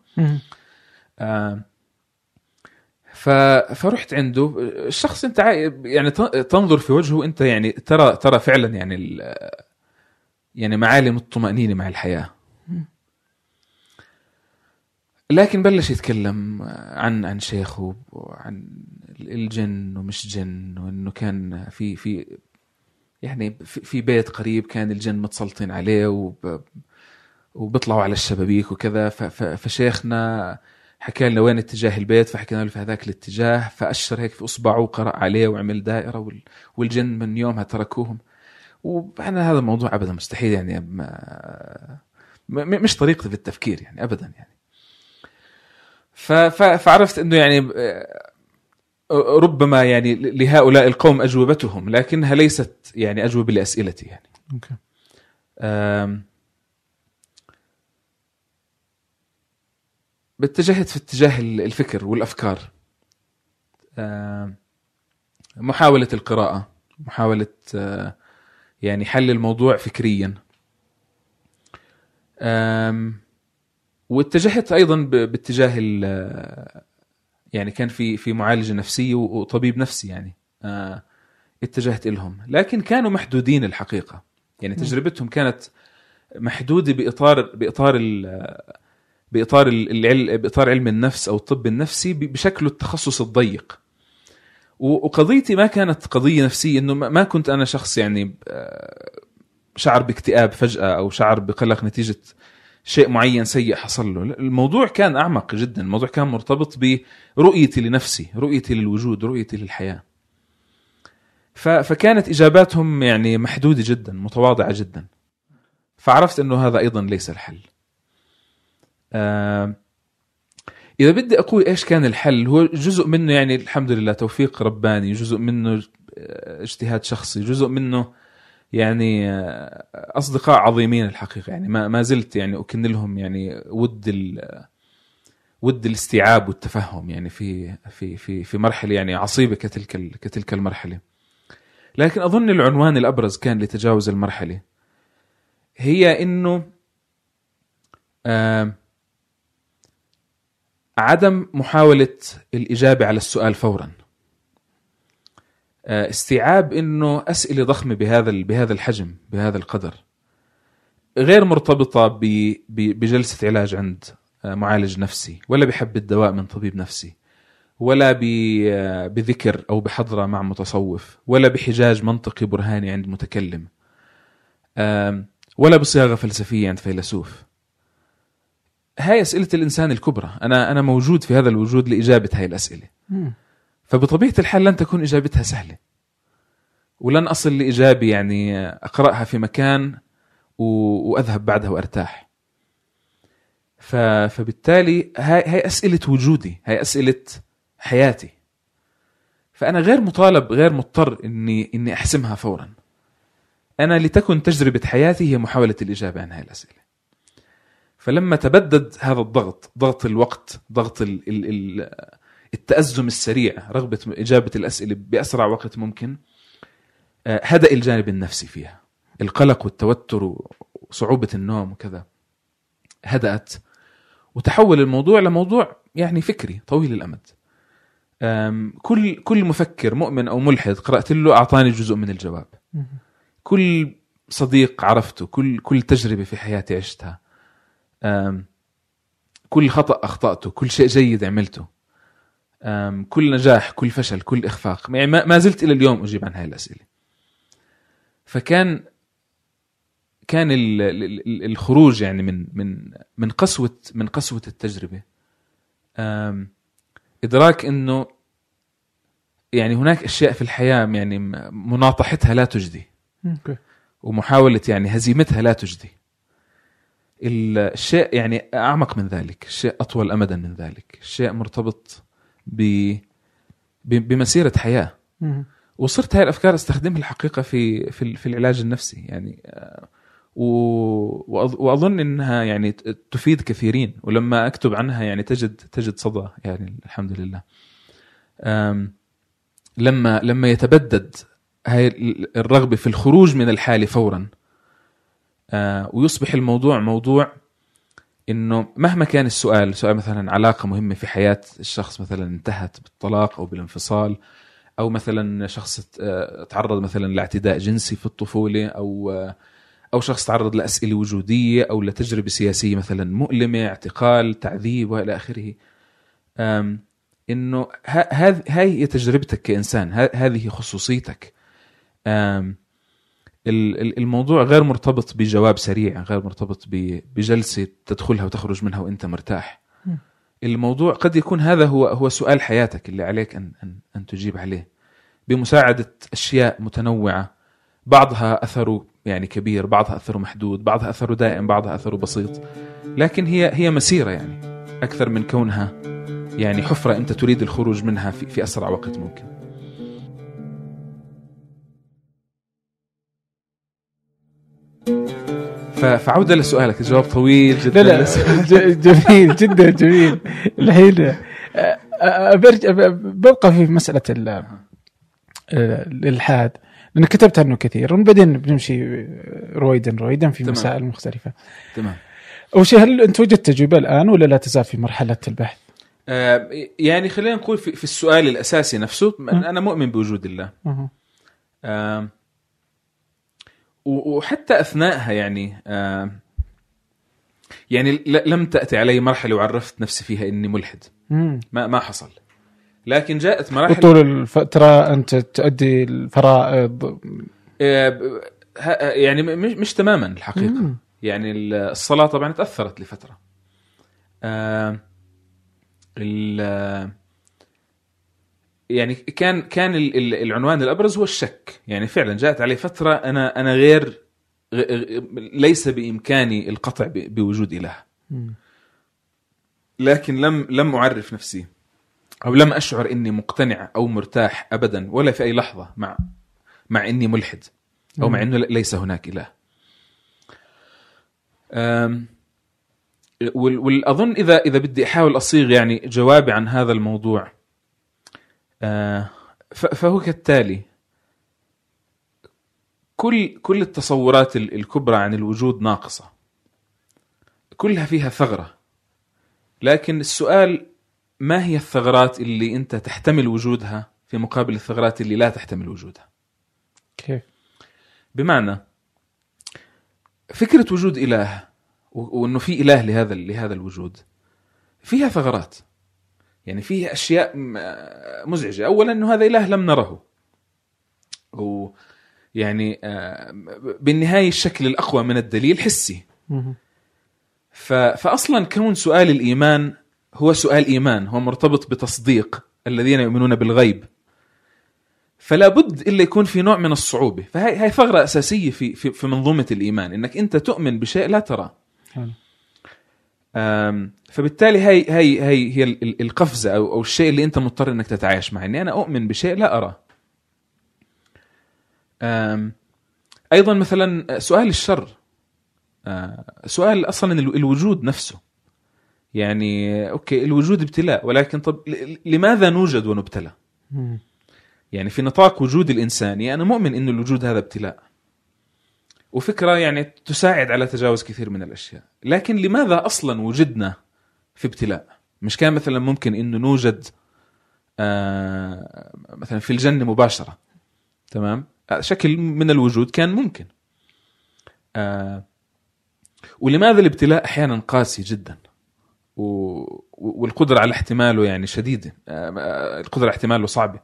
[SPEAKER 2] ف فرحت عنده. الشخص أنت يعني تنظر في وجهه أنت يعني ترى ترى فعلا يعني ال- يعني معالم الطمأنينة مع الحياة. لكن بلش يتكلم عن عن شيخه وعن الجن ومش جن وإنه كان في في يعني في بيت قريب كان الجن متسلطين عليه وب وبيطلعوا على الشبابيك وكذا. فشيخنا حكى لنا وين اتجاه البيت فحكينا له في هذاك الاتجاه فأشر هيك في أصبعه وقرأ عليه وعمل دائرة وال- والجن من يومها تركوهم. وأنا هذا الموضوع ابدا مستحيل يعني مش طريقتي في التفكير يعني ابدا يعني. فعرفت إنه يعني آه، ربما يعني لهؤلاء القوم أجوبتهم لكنها ليست يعني أجوبة لأسئلتي يعني. أوكي. اتجهت في اتجاه الفكر والأفكار. محاولة القراءة، محاولة آه، يعني حل الموضوع فكريا. أم واتجهت أيضا باتجاه ال- يعني كان في في معالج نفسي وطبيب نفسي يعني. آه، اتجهت لهم لكن كانوا محدودين الحقيقة. يعني تجربتهم كانت محدودة باطار بإطار ال- بإطار ال- العل بإطار علم النفس أو الطب النفسي بشكله التخصص الضيق. وقضيتي ما كانت قضية نفسية إنه ما ما كنت أنا شخص يعني آه، شعر باكتئاب فجأة أو شعر بقلق نتيجة شيء معين سيء حصل له. الموضوع كان أعمق جدا. الموضوع كان مرتبط برؤيتي لنفسي رؤيتي للوجود رؤيتي للحياة. ف- فكانت إجاباتهم يعني محدودة جدا متواضعة جدا. فعرفت إنه هذا أيضا ليس الحل. آه، إذا بدي أقول إيش كان الحل هو جزء منه يعني الحمد لله توفيق رباني جزء منه اجتهاد شخصي جزء منه يعني آه، أصدقاء عظيمين الحقيقة. يعني ما ما زلت يعني أكن لهم يعني ود ال ود الاستيعاب والتفهم يعني في في في في مرحلة يعني عصيبة كتلك كتلك المرحلة. لكن أظن العنوان الأبرز كان لتجاوز المرحلة. هي إنه آم، عدم محاولة الإجابة على السؤال فورا. آه، استيعاب إنه أسئلة ضخمة بهذا بهذا الحجم بهذا القدر. غير مرتبطة بجلسة علاج عند آه، معالج نفسي ولا بحبه دواء من طبيب نفسي ولا آه، بذكر أو بحضره مع متصوف ولا بحجاج منطقي برهاني عند متكلم ولا بصياغة فلسفية عند فيلسوف. هاي أسئلة الإنسان الكبرى. أنا أنا موجود في هذا الوجود لإجابة هاي
[SPEAKER 1] الأسئلة.
[SPEAKER 2] فبطبيعة الحال لن تكون إجابتها سهلة ولن أصل لاجابه يعني أقرأها في مكان. وأذهب بعدها وأرتاح. فبالتالي هاي هاي أسئلة وجودي هاي أسئلة حياتي فأنا غير مطالب غير مضطر اني إني أحسمها فورا أنا لتكن تجربة حياتي هي محاولة الإجابة عن هاي الأسئلة فلما تبدد هذا الضغط ضغط الوقت ضغط ال... ال... ال... التأزم السريع رغبة إجابة الأسئلة بأسرع وقت ممكن. آه، هدأ الجانب النفسي فيها. القلق والتوتر وصعوبة النوم وكذا هدأت. وتحول الموضوع لموضوع يعني فكري طويل الأمد. كل كل مفكر مؤمن أو ملحد قرأت له أعطاني جزء من الجواب. كل صديق عرفته كل كل تجربة في حياتي عشتها. كل خطأ أخطأته كل شيء جيد عملته. كل نجاح كل فشل كل إخفاق. يعني ما زلت إلى اليوم أجيب عن هاي الأسئلة. فكان كان ال- ال- ال- الخروج يعني من من من قسوة من قسوة التجربة. إدراك إنه يعني هناك أشياء في الحياة يعني مناطحتها لا تجدي. ومحاولة يعني هزيمتها لا تجدي. الشيء يعني أعمق من ذلك الشيء أطول أمدا من ذلك الشيء مرتبط ب ب- بمسيرة حياة.
[SPEAKER 1] مم.
[SPEAKER 2] وصرت هاي الأفكار أستخدمها الحقيقة في في, في العلاج النفسي. يعني آه، و- وأظ- وأظن أنها يعني تفيد كثيرين. ولما أكتب عنها يعني تجد تجد صدى يعني الحمد لله. لما لما يتبدد هاي ال- الرغبة في الخروج من الحالة فورا آه، ويصبح الموضوع موضوع إنه مهما كان السؤال سؤال مثلا علاقة مهمة في حياة الشخص مثلا انتهت بالطلاق أو بالانفصال أو مثلا شخص آه، تعرض مثلا لاعتداء جنسي في الطفولة أو آه، أو شخص تعرض لأسئلة وجودية أو لتجربة سياسية مثلا مؤلمة اعتقال تعذيب وإلى آخره. إنه ه- هذ- هاي هي تجربتك كإنسان هذه خصوصيتك. الموضوع غير مرتبط بجواب سريع غير مرتبط بجلسة تدخلها وتخرج منها وأنت مرتاح. الموضوع قد يكون هذا هو هو سؤال حياتك اللي عليك أن أن أن تجيب عليه. بمساعدة أشياء متنوعة بعضها اثره يعني كبير بعضها اثره محدود بعضها اثره دائم بعضها اثره بسيط. لكن هي هي مسيرة يعني أكثر من كونها يعني حفرة أنت تريد الخروج منها في في أسرع وقت ممكن. ف ف- فعودة لسؤالك الجواب طويل
[SPEAKER 1] لا
[SPEAKER 2] جدا
[SPEAKER 1] لا ج- جميل جدا جميل الحين آه، آه، برجع ب- ببقى في مسألة ال- آه، الإلحاد لأن كتبت عنه كثير وبعدين بنمشي رويدا رويدا في
[SPEAKER 2] تمام.
[SPEAKER 1] مسائل مختلفة.
[SPEAKER 2] تمام
[SPEAKER 1] أول شيء هل أنت وجدت تجربة الآن ولا لا تزال في مرحلة البحث؟
[SPEAKER 2] آه، يعني خلينا نقول في, في السؤال الأساسي نفسه أنا مؤمن بوجود الله و- وحتى اثناءها يعني آم، يعني لم تأتي علي مرحلة وعرفت نفسي فيها إني ملحد. ما ما حصل. لكن جاءت مراحل
[SPEAKER 1] وطول الفترة أنت تؤدي الفرائض.
[SPEAKER 2] آه، يعني مش, مش تماما الحقيقة.
[SPEAKER 1] مم.
[SPEAKER 2] يعني ال- الصلاة طبعا تأثرت لفترة. آم، ال- يعني كان كان ال- ال- العنوان الأبرز هو الشك يعني فعلا جاءت علي فترة أنا أنا غير ليس بإمكاني القطع بوجود
[SPEAKER 1] إله.
[SPEAKER 2] لكن لم لم أعرف نفسي أو لم أشعر إني مقتنع أو مرتاح ابدا ولا في أي لحظة مع مع إني ملحد أو مع إنه ليس هناك إله. والاظن إذا إذا بدي أحاول أصيغ يعني جوابي عن هذا الموضوع فهو كالتالي كل كل التصورات ال- الكبرى عن الوجود ناقصة. كلها فيها ثغرة. لكن السؤال ما هي الثغرات اللي أنت تحتمل وجودها في مقابل الثغرات اللي لا تحتمل وجودها؟
[SPEAKER 1] كيف؟
[SPEAKER 2] بمعنى فكرة وجود إله وإنه في إله لهذا لهذا الوجود فيها ثغرات. يعني فيها أشياء مزعجة. اولا إنه هذا إله لم نره. ويعني آه، بالنهاية الشكل الأقوى من الدليل حسي. فاصلا كون سؤال الإيمان هو سؤال إيمان هو مرتبط بتصديق الذين يؤمنون بالغيب. فلا بد إلا يكون في نوع من الصعوبة. فهي هي ثغرة أساسية في في, في منظومة الإيمان. إنك أنت تؤمن بشيء لا تراه فبالتالي هي هي هي هي ال- ال- القفزة أو أو الشيء اللي أنت مضطر إنك تتعايش معه. اني أنا أؤمن بشيء لا اراه أيضا مثلا سؤال الشر. آه، سؤال أصلا ال- الوجود نفسه. يعني أوكي الوجود ابتلاء ولكن طب لماذا نوجد ونبتلى؟ يعني في نطاق وجود الانساني أنا مؤمن انه الوجود هذا ابتلاء. وفكرة يعني تساعد على تجاوز كثير من الأشياء، لكن لماذا أصلا وجدنا في ابتلاء؟ مش كان مثلا ممكن إنه نوجد آه مثلا في الجنة مباشرة تمام؟ شكل من الوجود كان ممكن. آه ولماذا الابتلاء أحيانا قاسي جدا؟ و- والقدرة على احتماله يعني شديدة، آه، آه، القدرة على احتماله صعبة.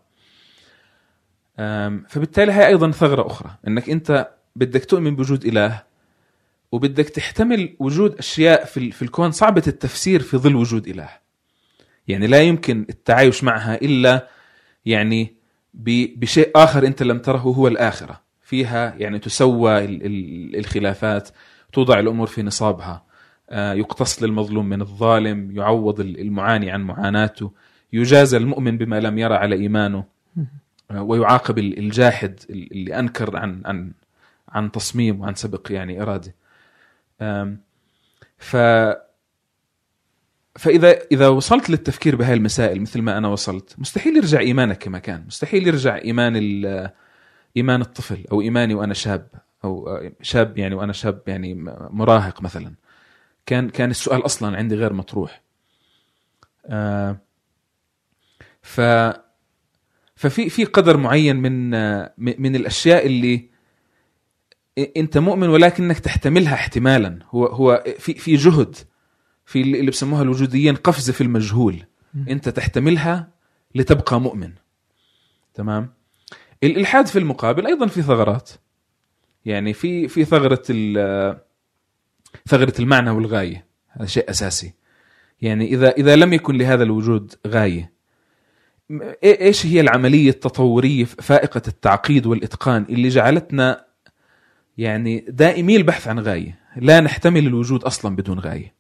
[SPEAKER 2] فبالتالي هي أيضا ثغرة أخرى إنك أنت بدك تؤمن بوجود إله وبدك تحتمل وجود أشياء في في الكون صعبة التفسير في ظل وجود إله. يعني لا يمكن التعايش معها إلا يعني بشيء آخر أنت لم تره هو الآخرة. فيها يعني تسوى ال- ال- الخلافات توضع الأمور في نصابها آه، يقتص للمظلوم من الظالم يعوض ال- المعاني عن معاناته يجازى المؤمن بما لم يرى على إيمانه ويعاقب ال- الجاحد اللي أنكر عن عن عن تصميم وعن سبق يعني إرادة. ف فاذا إذا وصلت للتفكير بهاي المسائل مثل ما أنا وصلت مستحيل يرجع إيمانك كما كان، مستحيل يرجع إيمان إيمان الطفل أو إيماني وأنا شاب أو شاب يعني وأنا شاب يعني مراهق مثلا. كان كان السؤال أصلا عندي غير مطروح. ف ففي في قدر معين من من الأشياء اللي أنت مؤمن ولكنك تحتملها احتمالا. هو هو في في جهد في اللي بسموها الوجوديين قفزه في المجهول. أنت تحتملها لتبقى مؤمن. تمام؟ الإلحاد في المقابل أيضا في ثغرات. يعني في في ثغرة ال- ثغرة المعنى والغاية. هذا شيء أساسي. يعني إذا إذا لم يكن لهذا الوجود غاية إيش هي العملية التطورية فائقة التعقيد والإتقان اللي جعلتنا يعني دائمي البحث عن غاية. لا نحتمل الوجود أصلا بدون غاية.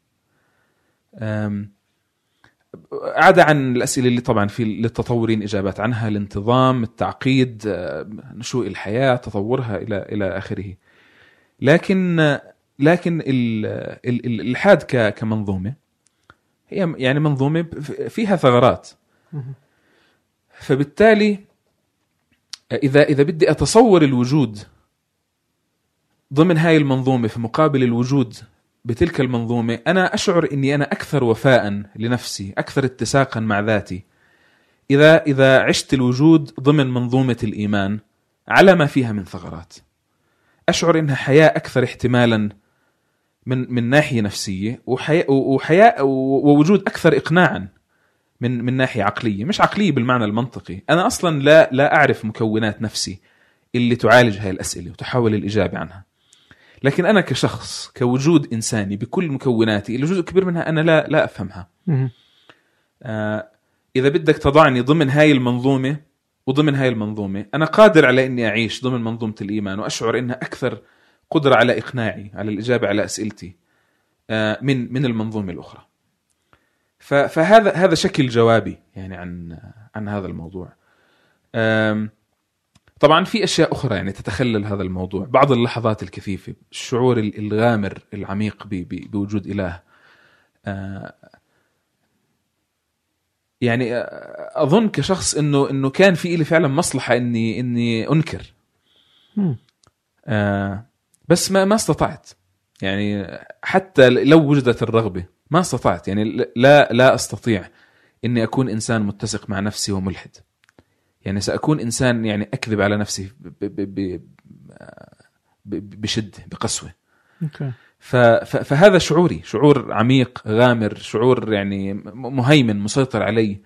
[SPEAKER 2] أم، عدا عن الأسئلة اللي طبعا في للتطورين إجابات عنها الانتظام التعقيد نشوء الحياة تطورها إلى إلى آخره. لكن لكن ال- ال- ال- الالحاد ك- كمنظومة هي يعني منظومة فيها ثغرات. فبالتالي إذا إذا بدي أتصور الوجود ضمن هاي المنظومة في مقابل الوجود بتلك المنظومة أنا أشعر إني أنا أكثر وفاء لنفسي أكثر اتساقا مع ذاتي. إذا إذا عشت الوجود ضمن منظومة الإيمان على ما فيها من ثغرات. أشعر إنها حياة أكثر احتمالا من من ناحية نفسية وحياة وحياة ووجود أكثر اقناعا من من ناحية عقلية. مش عقلية بالمعنى المنطقي. أنا أصلا لا لا أعرف مكونات نفسي اللي تعالج هاي الأسئلة وتحاول الإجابة عنها. لكن أنا كشخص كوجود إنساني بكل مكوناتي اللي جزء كبير منها أنا لا لا
[SPEAKER 1] أفهمها.
[SPEAKER 2] آه، إذا بدك تضعني ضمن هاي المنظومة وضمن هاي المنظومة أنا قادر على إني أعيش ضمن منظومة الإيمان وأشعر إنها أكثر قدرة على إقناعي على الإجابة على أسئلتي آه، من من المنظومة الأخرى. فهذا هذا شكل جوابي يعني عن عن هذا الموضوع. آم، طبعا في أشياء أخرى يعني تتخلل هذا الموضوع. بعض اللحظات الكثيفة الشعور ال- الغامر العميق بوجود إله. آه، يعني آه، أظن كشخص إنه إنه كان في لي فعلا مصلحة إني إني
[SPEAKER 1] أنكر.
[SPEAKER 2] آه، بس ما ما استطعت. يعني حتى لو وجدت الرغبة ما استطعت. يعني لا لا أستطيع إني أكون إنسان متسق مع نفسي وملحد. يعني سأكون إنسان يعني أكذب على نفسي ب ب ب بشدة
[SPEAKER 1] بقسوة.
[SPEAKER 2] ف- فهذا شعوري شعور عميق غامر شعور يعني مهيمن مسيطر علي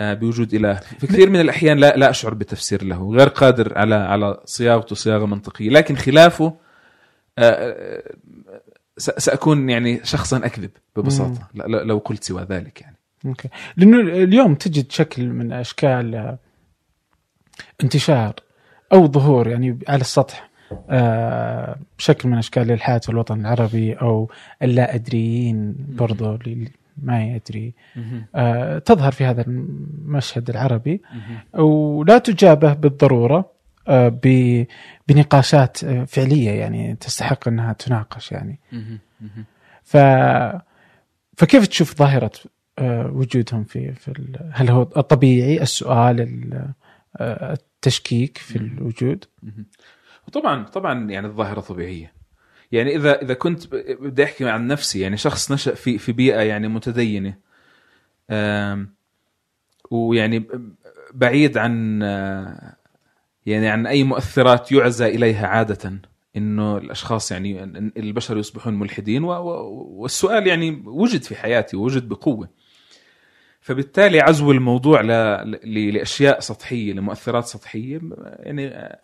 [SPEAKER 2] آه، بوجود إله. في كثير من الأحيان لا لا أشعر بتفسير له غير قادر على على صياغته صياغة منطقية. لكن خلافه آه، آه، سأكون يعني شخصا أكذب ببساطة. لو قلت سوى ذلك يعني.
[SPEAKER 1] أوكي. لأنه اليوم تجد شكل من أشكال انتشار أو ظهور يعني على السطح آه، شكل من أشكال الالحاد في الوطن العربي أو اللا ادريين برضو اللي ما يدري. آه، تظهر في هذا المشهد العربي. ولا تجابه بالضرورة آه، بنقاشات فعلية يعني تستحق أنها تناقش يعني. ف فكيف تشوف ظاهرة وجودهم في في هل هو الطبيعي السؤال ال- التشكيك في. الوجود.
[SPEAKER 2] وطبعا طبعا يعني الظاهرة طبيعية. يعني اذا إذا كنت بدي أحكي عن نفسي يعني شخص نشأ في في بيئة يعني متدينة. ويعني بعيد عن آه، يعني عن أي مؤثرات يعزى إليها عادة إنه الأشخاص يعني البشر يصبحون ملحدين. والسؤال يعني وجد في حياتي ووجد بقوة. فبالتالي عزو الموضوع ل... ل... لأشياء سطحية لمؤثرات سطحية يعني آه،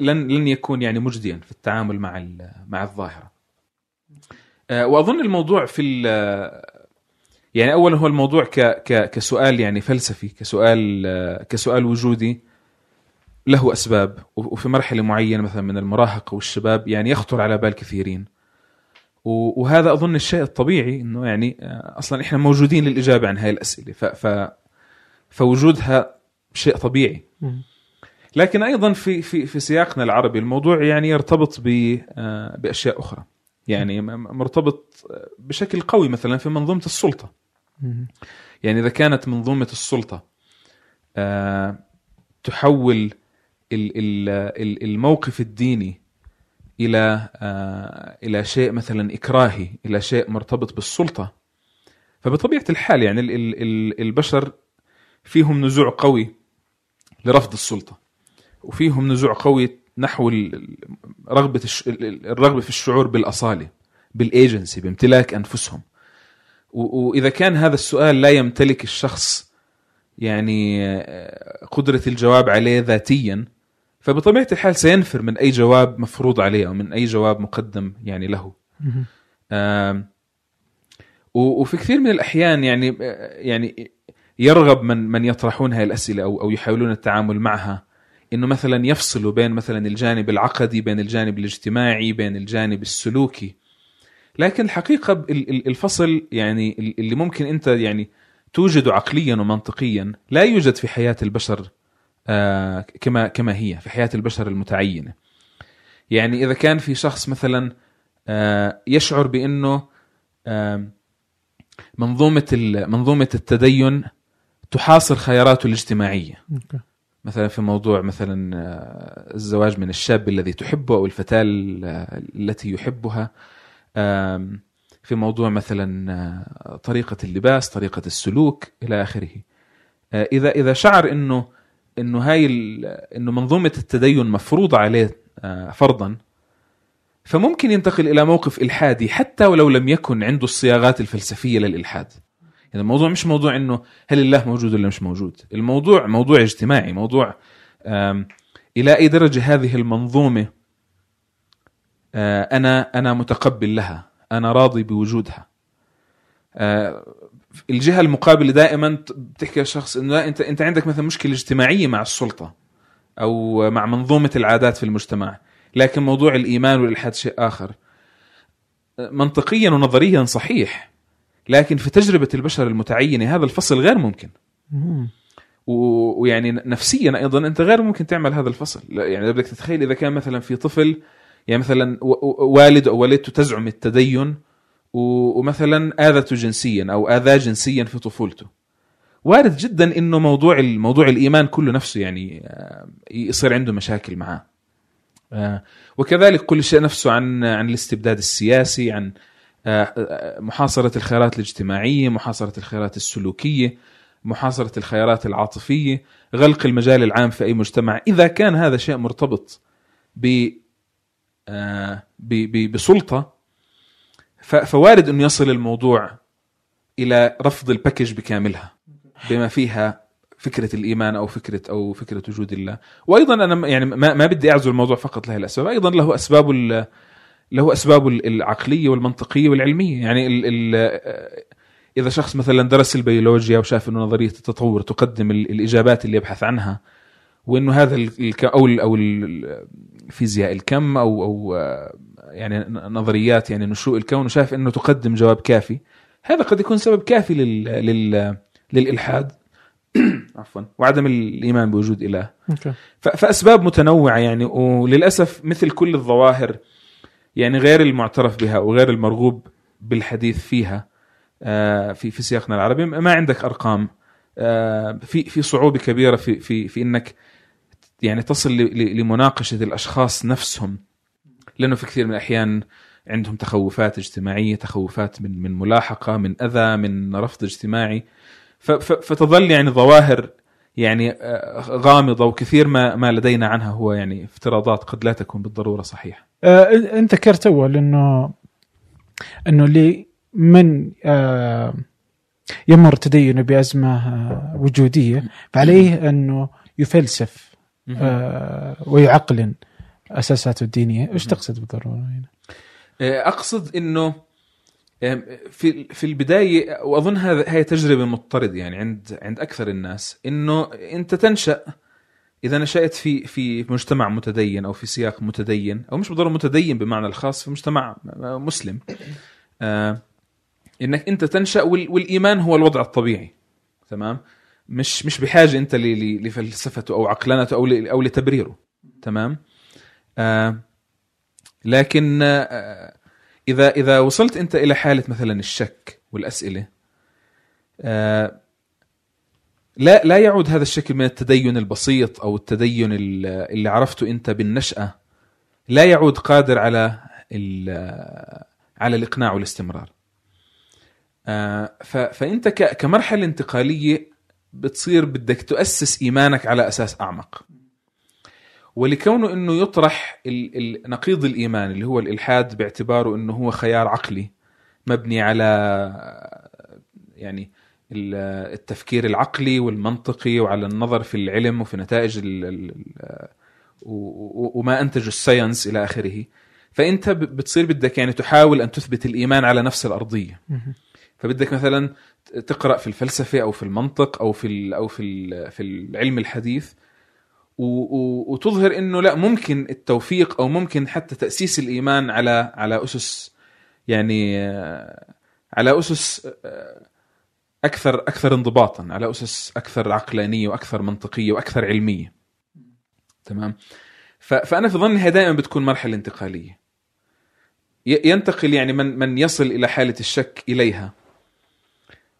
[SPEAKER 2] لن لن يكون يعني مجديا في التعامل مع ال- مع الظاهرة. آه، وأظن الموضوع في ال- يعني اولا هو الموضوع ك ك كسؤال يعني فلسفي كسؤال آه، كسؤال وجودي له أسباب وفي مرحلة معينة مثلا من المراهقة والشباب يعني يخطر على بال كثيرين. وهذا أظن الشيء الطبيعي إنه يعني آه، أصلا إحنا موجودين للإجابة عن هاي الأسئلة ف ف فوجودها شيء طبيعي. لكن أيضا في في في سياقنا العربي الموضوع يعني يرتبط ب آه، بأشياء أخرى يعني مرتبط بشكل قوي مثلا في منظومة
[SPEAKER 1] السلطة.
[SPEAKER 2] يعني إذا كانت منظومة السلطة آه، تحول ال- ال- ال- الموقف الديني إلى آه، إلى شيء مثلا إكراهي إلى شيء مرتبط بالسلطة. فبطبيعة الحال يعني ال- ال- ال- البشر فيهم نزوع قوي لرفض السلطة وفيهم نزوع قوي نحو رغبة الرغبه في الشعور بالأصالة بالإيجنسي بامتلاك أنفسهم. وإذا كان هذا السؤال لا يمتلك الشخص يعني آه، قدرة الجواب عليه ذاتيا فبطبيعة الحال سينفر من أي جواب مفروض عليه أو من أي جواب مقدم يعني له. وفي كثير من الأحيان يعني يعني يرغب من من يطرحون هذه الأسئلة أو أو يحاولون التعامل معها. إنه مثلا يفصلوا بين مثلا الجانب العقدي بين الجانب الاجتماعي بين الجانب السلوكي. لكن الحقيقة ال- ال- الفصل يعني ال- اللي ممكن أنت يعني توجده عقليا ومنطقيا لا يوجد في حياة البشر كما كما هي في حياة البشر المتعينة. يعني إذا كان في شخص مثلا آه، يشعر بأنه منظومة منظومة التدين تحاصر خياراته
[SPEAKER 1] الاجتماعية.
[SPEAKER 2] مثلا في موضوع مثلا آه، الزواج من الشاب الذي تحبه أو الفتاة ال- التي يحبها. في موضوع مثلا آه، طريقة اللباس طريقة السلوك إلى آخره. آه، إذا إذا شعر أنه إنه هاي إنه منظومة التدين مفروضة عليه آه، فرضا. فممكن ينتقل إلى موقف إلحادي حتى ولو لم يكن عنده الصياغات الفلسفية للإلحاد. يعني الموضوع مش موضوع إنه هل الله موجود ولا مش موجود. الموضوع موضوع اجتماعي موضوع إلى أي درجة هذه المنظومة آه، أنا أنا متقبل لها أنا راضي بوجودها. الجهة المقابلة دائما بتحكي للشخص إنه لا انت أنت عندك مثلا مشكلة اجتماعية مع السلطة أو مع منظومة العادات في المجتمع لكن موضوع الإيمان والإلحاد شيء آخر. آه، منطقيا ونظريا صحيح لكن في تجربة البشر المتعينة هذا الفصل غير ممكن. ويعني نفسيا أيضا أنت غير ممكن تعمل هذا الفصل. يعني بدك تتخيل إذا كان مثلا في طفل يعني مثلا والد أو والدته تزعم التدين ومثلا آذته جنسيا أو آذاه جنسيا في طفولته. وارد جدا إنه موضوع الموضوع الإيمان كله نفسه يعني آه، يصير عنده مشاكل معاه. آه، وكذلك كل شيء نفسه عن عن الاستبداد السياسي عن آه، محاصرة الخيارات الاجتماعية محاصرة الخيارات السلوكية محاصرة الخيارات العاطفية غلق المجال العام في أي مجتمع. إذا كان هذا شيء مرتبط ب بسلطة فوارد انه يصل الموضوع إلى رفض الباكج بكاملها بما فيها فكرة الإيمان أو فكره أو فكرة وجود الله. وأيضا أنا يعني ما, ما بدي أعزل الموضوع فقط لهي الأسباب أيضا له اسبابه ال- له اسبابه ال- العقلية والمنطقية والعلمية. يعني ال ال إذا شخص مثلا درس البيولوجيا وشاف إنه نظرية التطور تقدم ال- الإجابات اللي يبحث عنها وإنه هذا أو أو ال- فيزياء الكم أو أو يعني نظريات يعني نشوء الكون وشاف إنه تقدم جواب كافي. هذا قد يكون سبب كافي لل لل للإلحاد. عفوا. وعدم الإيمان بوجود
[SPEAKER 1] إله.
[SPEAKER 2] ف- فأسباب متنوعة يعني وللأسف مثل كل الظواهر يعني غير المعترف بها وغير المرغوب بالحديث فيها آه، في في سياقنا العربي. ما عندك أرقام. آه، في في صعوبة كبيرة في في في إنك يعني تصل لمناقشة الأشخاص نفسهم. لأنه في كثير من الأحيان عندهم تخوفات اجتماعية تخوفات من من ملاحقة من أذى من رفض اجتماعي. فتظل يعني ظواهر يعني آه، غامضة وكثير ما ما لدينا عنها هو يعني افتراضات قد لا تكون بالضرورة صحيحة.
[SPEAKER 1] آه انت ذكرت أول إنه إنه اللي من آه يمر تدينه بأزمة آه وجودية فعليه إنه يفلسف آه ويعقلن. اساساته الدينيه، إيش تقصد بالضرورة هنا؟
[SPEAKER 2] أقصد إنه آم، في في البداية وأظن هذا هي تجربة مضطرد يعني عند عند أكثر الناس إنه أنت تنشأ إذا نشأت في في مجتمع متدين أو في سياق متدين أو مش بالضرورة متدين بمعنى الخاص في مجتمع مسلم. آه، إنك أنت تنشأ وال- والإيمان هو الوضع الطبيعي تمام؟ مش مش بحاجة أنت لفلسفته أو عقلنته أو أو لتبريره تمام؟ آه لكن آه إذا إذا وصلت أنت إلى حالة مثلا الشك والأسئلة آه لا لا يعود هذا الشكل من التدين البسيط أو التدين ال- اللي عرفته أنت بالنشأة. لا يعود قادر على على الإقناع والاستمرار. آه، فأنت كمرحلة انتقالية بتصير بدك تؤسس إيمانك على أساس أعمق. ولكونه إنه يطرح نقيض الإيمان اللي هو الإلحاد باعتباره إنه هو خيار عقلي مبني على يعني ال- التفكير العقلي والمنطقي وعلى النظر في العلم وفي نتائج ال ال و- و- وما انتج الساينس إلى آخره. فأنت بتصير بدك يعني تحاول أن تثبت الإيمان على نفس الأرضية. فبدك مثلا تقرأ في الفلسفة أو في المنطق أو في أو في في العلم الحديث وتظهر إنه لا ممكن التوفيق أو ممكن حتى تأسيس الإيمان على على أسس يعني آه، على أسس آه، أكثر أكثر انضباطا على أسس أكثر عقلانية وأكثر منطقية وأكثر علمية. تمام؟ فأنا في ظني هي دائما بتكون مرحلة انتقالية. ينتقل يعني من من يصل إلى حالة الشك إليها.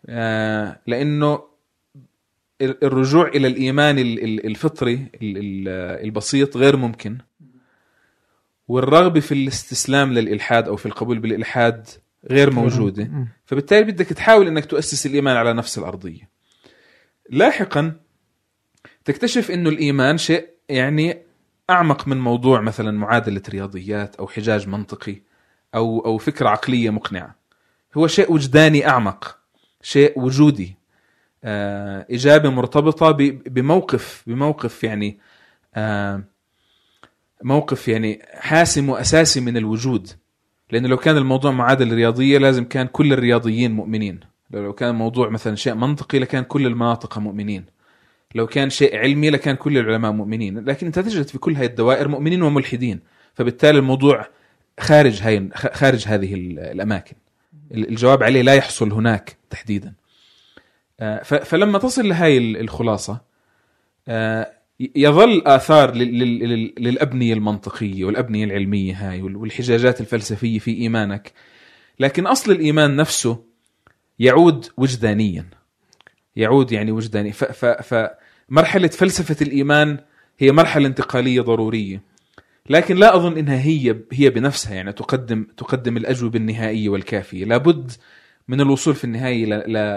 [SPEAKER 2] آه، لأنه الرجوع إلى الإيمان ال- ال- الفطري ال- ال- البسيط غير ممكن. والرغبة في الاستسلام للإلحاد أو في القبول بالإلحاد غير
[SPEAKER 1] موجودة.
[SPEAKER 2] فبالتالي بدك تحاول إنك تؤسس الإيمان على نفس الأرضية. لاحقا تكتشف إنه الإيمان شيء يعني أعمق من موضوع مثلا معادلة رياضيات أو حجاج منطقي أو أو فكرة عقلية مقنعة. هو شيء وجداني أعمق شيء وجودي. إجابة مرتبطة بموقف بموقف يعني آه، موقف يعني حاسم وأساسي من الوجود. لأنه لو كان الموضوع معادله رياضية لازم كان كل الرياضيين مؤمنين. لو كان الموضوع مثلا شيء منطقي لكان كل المناطق مؤمنين. لو كان شيء علمي لكان كل العلماء مؤمنين. لكن أنت تجد في كل هذه الدوائر مؤمنين وملحدين. فبالتالي الموضوع خارج هاي خارج هذه ال- الأماكن. الجواب عليه لا يحصل هناك تحديدا. آه، فلما تصل لهاي ال- الخلاصة آه، يظل آثار لل- لل- لل- للأبنية المنطقية والأبنية العلمية هاي وال- والحجاجات الفلسفية في إيمانك. لكن أصل الإيمان نفسه يعود وجدانيا. يعود يعني وجداني. فمرحله فلسفة الإيمان هي مرحلة انتقالية ضرورية. لكن لا أظن إنها هي هي بنفسها يعني تقدم تقدم الأجوبة النهائية والكافية. لابد من الوصول في النهايه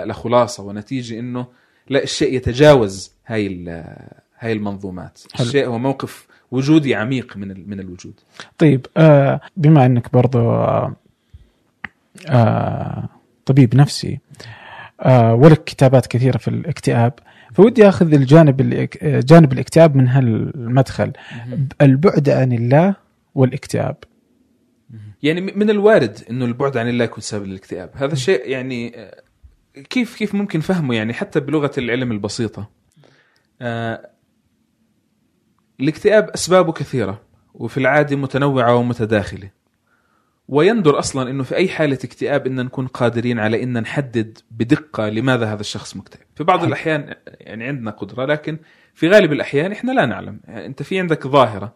[SPEAKER 2] لخلاصة ونتيجة إنه لا الشيء يتجاوز هاي هاي المنظومات.
[SPEAKER 1] حلو.
[SPEAKER 2] الشيء هو موقف وجودي عميق من من الوجود.
[SPEAKER 1] طيب آه بما إنك برضو آه آه طبيب نفسي آه ولك كتابات كثيرة في الاكتئاب فودي أخذ الجانب جانب الاكتئاب من هالمدخل. البعد عن الله والاكتئاب.
[SPEAKER 2] يعني من الوارد إنه البعد عن الله يكون سبب للاكتئاب. هذا الشيء يعني آه، كيف كيف ممكن فهمه يعني حتى بلغة العلم البسيطة؟ آه، الاكتئاب اسبابه كثيرة وفي العادة متنوعة ومتداخلة. ويندر أصلا إنه في أي حالة اكتئاب إن نكون قادرين على إن نحدد بدقة لماذا هذا الشخص مكتئب. في بعض. الأحيان يعني عندنا قدرة لكن في غالب الأحيان إحنا لا نعلم. يعني أنت في عندك ظاهرة.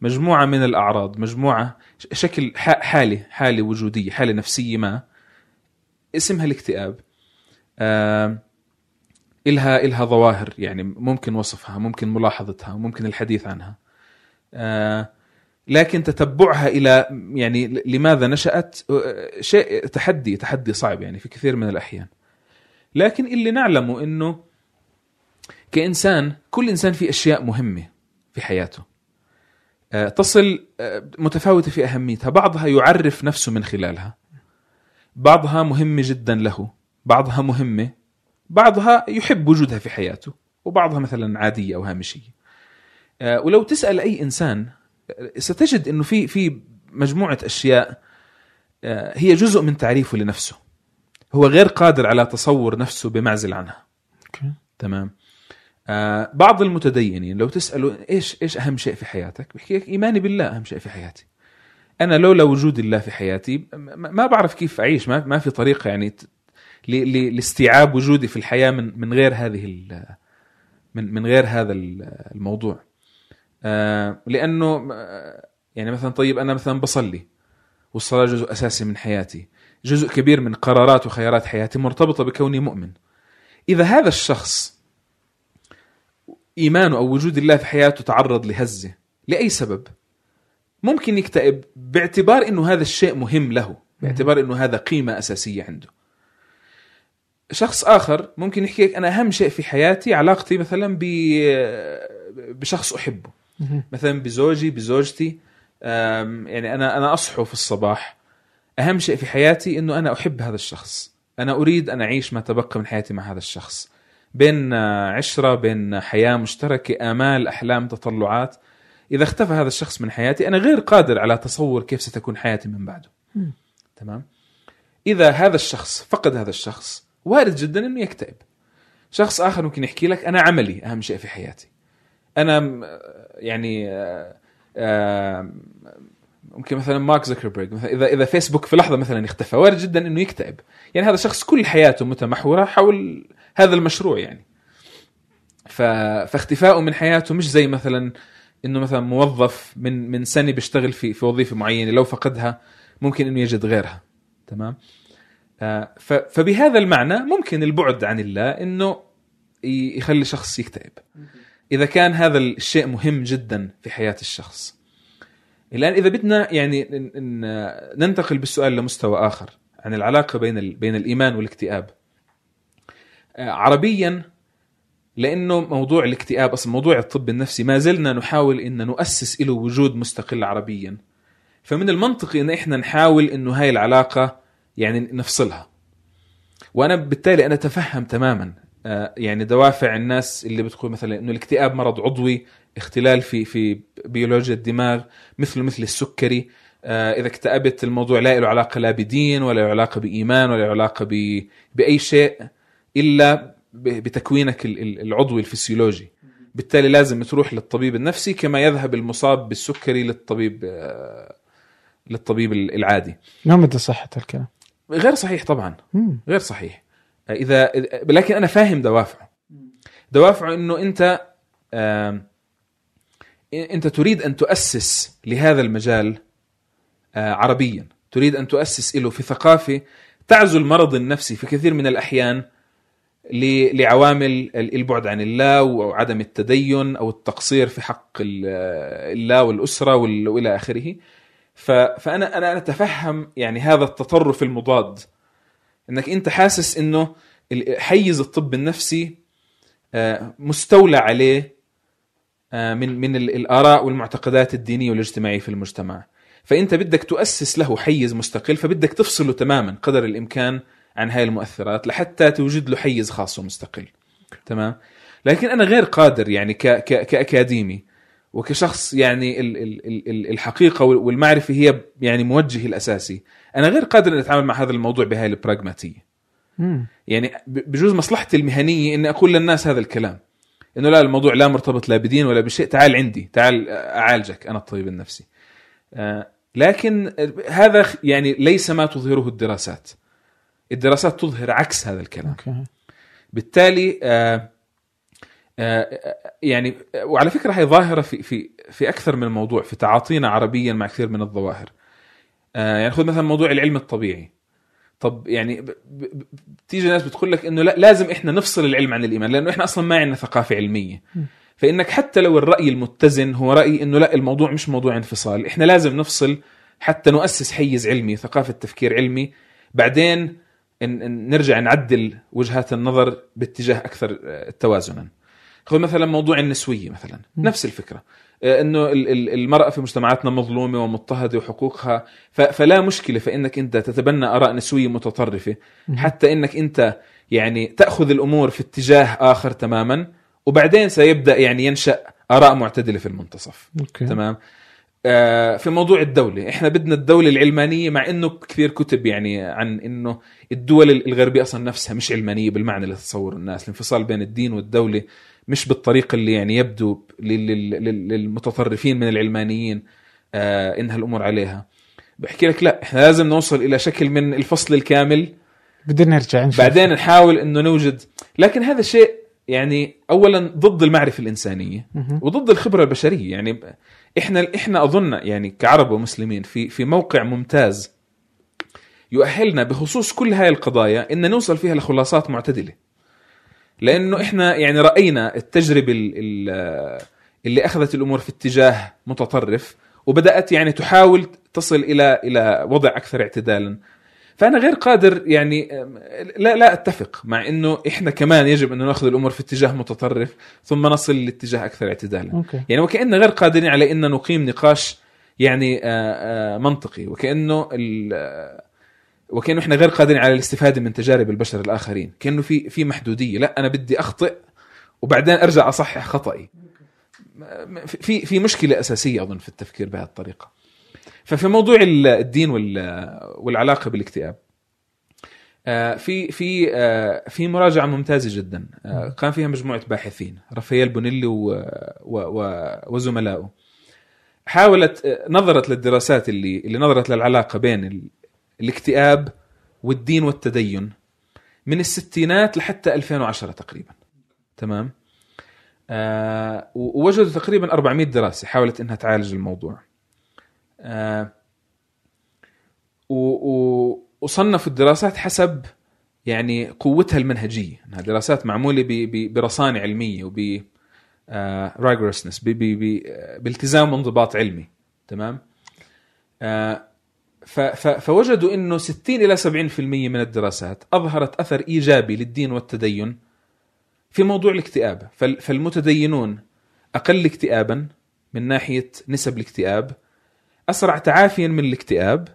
[SPEAKER 2] مجموعة من الأعراض مجموعة شكل حالة حالة وجودية حالة نفسية ما اسمها الاكتئاب. آه إلها إلها ظواهر يعني ممكن وصفها ممكن ملاحظتها ممكن الحديث عنها. آه لكن تتبعها إلى يعني لماذا نشأت؟ شيء تحدي تحدي صعب يعني في كثير من الأحيان. لكن اللي نعلمه إنه كإنسان كل إنسان في أشياء مهمة في حياته. تصل آه، متفاوتة في أهميتها. بعضها يعرف نفسه من خلالها. بعضها مهمة جدا له. بعضها مهمة. بعضها يحب وجودها في حياته. وبعضها مثلا عادية أو هامشية. آه، ولو تسأل أي إنسان آه، ستجد أنه في في مجموعة أشياء آه، هي جزء من تعريفه لنفسه. هو غير قادر على تصور نفسه بمعزل عنها.
[SPEAKER 1] أوكي.
[SPEAKER 2] تمام. آه، بعض المتدينين لو تسأله إيش إيش أهم شيء في حياتك؟ بيحكي لك إيماني بالله أهم شيء في حياتي. أنا لولا وجود الله في حياتي ما بعرف كيف أعيش ما ما في طريقة يعني لاستيعاب وجودي في الحياة من من غير هذه من من غير هذا ال- الموضوع. آه، لأنه آه، يعني مثلا طيب أنا مثلا بصلي والصلاة جزء أساسي من حياتي جزء كبير من قرارات وخيارات حياتي مرتبطة بكوني مؤمن. إذا هذا الشخص ايمانه أو وجود الله في حياته تعرض لهزة. لأي سبب؟ ممكن يكتئب باعتبار إنه هذا الشيء مهم له باعتبار إنه هذا قيمة أساسية عنده. شخص آخر ممكن يحكي لك أنا أهم شيء في حياتي علاقتي مثلا ب- بشخص أحبه. مثلا بزوجي بزوجتي يعني أنا أنا أصحو في الصباح. أهم شيء في حياتي إنه أنا أحب هذا الشخص. أنا أريد أن أعيش ما تبقى من حياتي مع هذا الشخص. بين عشرة بين حياة مشتركة آمال أحلام تطلعات. إذا اختفى هذا الشخص من حياتي أنا غير قادر على تصور كيف ستكون حياتي من بعده. تمام؟ إذا هذا الشخص فقد هذا الشخص وارد جدا إنه يكتئب. شخص آخر ممكن يحكي لك أنا عملي أهم شيء في حياتي. أنا يعني آه، آه، ممكن مثلا مارك زكربرج مثلا إذا إذا فيسبوك في لحظة مثلا اختفى وارد جدا إنه يكتئب. يعني هذا شخص كل حياته متمحورة حول هذا المشروع يعني. ف... فاختفائه من حياته مش زي مثلا إنه مثلا موظف من من سنة بيشتغل في في وظيفة معينة لو فقدها ممكن إنه يجد غيرها. تمام؟ آه، ف- فبهذا المعنى ممكن البعد عن الله إنه يخلي شخص يكتئب. إذا كان هذا الشيء مهم جدا في حياة الشخص. الآن إذا بدنا يعني ن- ننتقل بالسؤال لمستوى آخر عن العلاقة بين ال- بين الإيمان والاكتئاب. آه، عربيا لأنه موضوع الاكتئاب أصلا موضوع الطب النفسي ما زلنا نحاول إن نؤسس له وجود مستقل عربيا. فمن المنطقي إن إحنا نحاول إنه هاي العلاقة يعني نفصلها. وأنا بالتالي أنا أتفهم تماما آه، يعني دوافع الناس اللي بتقول مثلا إنه الاكتئاب مرض عضوي اختلال في في بيولوجيا الدماغ مثله مثل السكري. آه، إذا اكتئبت الموضوع لا له علاقة لا بدين ولا له علاقة بإيمان ولا له علاقة. بأي شيء. إلا بتكوينك ال- ال- العضوي الفسيولوجي. بالتالي لازم تروح للطبيب النفسي كما يذهب المصاب بالسكري للطبيب آه، للطبيب العادي.
[SPEAKER 1] ما مدى صحة الكلام.
[SPEAKER 2] غير صحيح طبعا. غير صحيح. إذا لكن أنا فاهم دوافعه. دوافعه إنه أنت أنت تريد أن تؤسس لهذا المجال آه، عربيا. تريد أن تؤسس له في ثقافة تعزو المرض النفسي في كثير من الأحيان. لعوامل البعد عن الله وعدم التدين أو التقصير في حق ال- الله والأسرة وال- وإلى آخره. فانا أنا أتفهم يعني هذا التطرف المضاد. إنك أنت حاسس إنه حيز الطب النفسي آه، مستولى عليه آه، من من ال- الآراء والمعتقدات الدينية والاجتماعية في المجتمع. فأنت بدك تؤسس له حيز مستقل فبدك تفصله تماما قدر الإمكان عن هاي المؤثرات لحتى توجد له حيز خاص ومستقل. تمام؟ لكن أنا غير قادر يعني ك ك كأكاديمي وكشخص يعني ال ال ال- ال الحقيقة والمعرفة هي يعني موجهي الأساسي أنا غير قادر ان أتعامل مع هذا الموضوع بهاي
[SPEAKER 1] البراغماتية.
[SPEAKER 2] يعني بجوز مصلحتي المهنية إني أقول للناس هذا الكلام. إنه لا الموضوع لا مرتبط لا بدين ولا بشيء تعال عندي تعال أعالجك أنا الطبيب النفسي. آه، لكن هذا يعني ليس ما تظهره الدراسات. الدراسات تظهر عكس هذا الكلام.
[SPEAKER 1] أوكي.
[SPEAKER 2] بالتالي آه، آه، يعني وعلى فكرة هي ظاهرة في في في أكثر من موضوع في تعاطينا عربيا مع كثير من الظواهر. آه، يعني خذ مثلا موضوع العلم الطبيعي. طب يعني بتيجي ناس بتقول لك إنه لا لازم إحنا نفصل العلم عن الإيمان لأنه إحنا أصلا ما عندنا ثقافة علمية. فإنك حتى لو الرأي المتزن هو رأي إنه لا الموضوع مش موضوع انفصال. إحنا لازم نفصل حتى نؤسس حيز علمي ثقافة تفكير علمي. بعدين إن إن نرجع نعدل وجهات النظر باتجاه أكثر آه، توازنا. خذ مثلا موضوع النسوية مثلا.
[SPEAKER 1] م.
[SPEAKER 2] نفس الفكرة. آه، إنه ال- ال- المرأة في مجتمعاتنا مظلومة ومضطهدة وحقوقها فلا مشكلة فإنك أنت تتبنى آراء نسوية
[SPEAKER 1] متطرفة.
[SPEAKER 2] حتى إنك أنت يعني تأخذ الأمور في اتجاه آخر تماما وبعدين سيبدأ يعني ينشأ آراء معتدلة في المنتصف.
[SPEAKER 1] أوكي.
[SPEAKER 2] تمام؟ في موضوع الدولة. إحنا بدنا الدولة العلمانية مع إنه كثير كتب يعني عن إنه الدول الغربية أصلا نفسها مش علمانية بالمعنى اللي تتصوره الناس. الانفصال بين الدين والدولة مش بالطريقة اللي يعني يبدو لل- لل- لل- للمتطرفين من العلمانيين آه إنها الأمور عليها. بحكي لك لا إحنا لازم نوصل إلى شكل من الفصل الكامل.
[SPEAKER 1] بدنا نرجع نشوف.
[SPEAKER 2] بعدين نحاول إنه نوجد لكن هذا شيء يعني اولا ضد المعرفة
[SPEAKER 1] الإنسانية.
[SPEAKER 2] وضد الخبرة البشرية. يعني إحنا إحنا أظن يعني كعرب ومسلمين في في موقع ممتاز يؤهلنا بخصوص كل هاي القضايا إن نوصل فيها لخلاصات معتدلة. لأنه إحنا يعني رأينا التجربة ال- ال- اللي أخذت الأمور في اتجاه متطرف وبدأت يعني تحاول تصل إلى إلى وضع أكثر اعتدالا. فأنا غير قادر يعني لا لا أتفق مع إنه إحنا كمان يجب انه نأخذ الأمور في اتجاه متطرف ثم نصل لاتجاه أكثر اعتدالا.
[SPEAKER 1] أوكي.
[SPEAKER 2] يعني وكأننا غير قادرين على إن نقيم نقاش يعني آه، آه، منطقي وكأنه وكأنه إحنا غير قادرين على الاستفادة من تجارب البشر الآخرين كأنه في في محدودية لا أنا بدي أخطئ وبعدين أرجع أصحح خطأي. في في مشكلة أساسية أظن في التفكير بهذه الطريقة. ففي موضوع ال- الدين وال- والعلاقة بالاكتئاب آه، في في آه، في مراجعة ممتازة جدا آه، قام فيها مجموعة باحثين رافائيل بونيلي وزملائه. حاولت آه، نظرت للدراسات اللي اللي نظرت للعلاقة بين ال- الاكتئاب والدين والتدين من الستينات لحتى 2010 تقريبا. تمام؟ آه ووجدوا تقريبا 400 دراسة حاولت إنها تعالج الموضوع. آه وصنفوا الدراسات حسب يعني قوتها المنهجية. إنها دراسات معمولة برصانة علمية وب rigorousness بالتزام وانضباط علمي. تمام؟ آه، فوجدوا إنه 60 إلى 70% من الدراسات أظهرت أثر إيجابي للدين والتدين في موضوع الاكتئاب. فال- فالمتدينون أقل اكتئابا من ناحية نسب الاكتئاب أسرع تعافيا من الاكتئاب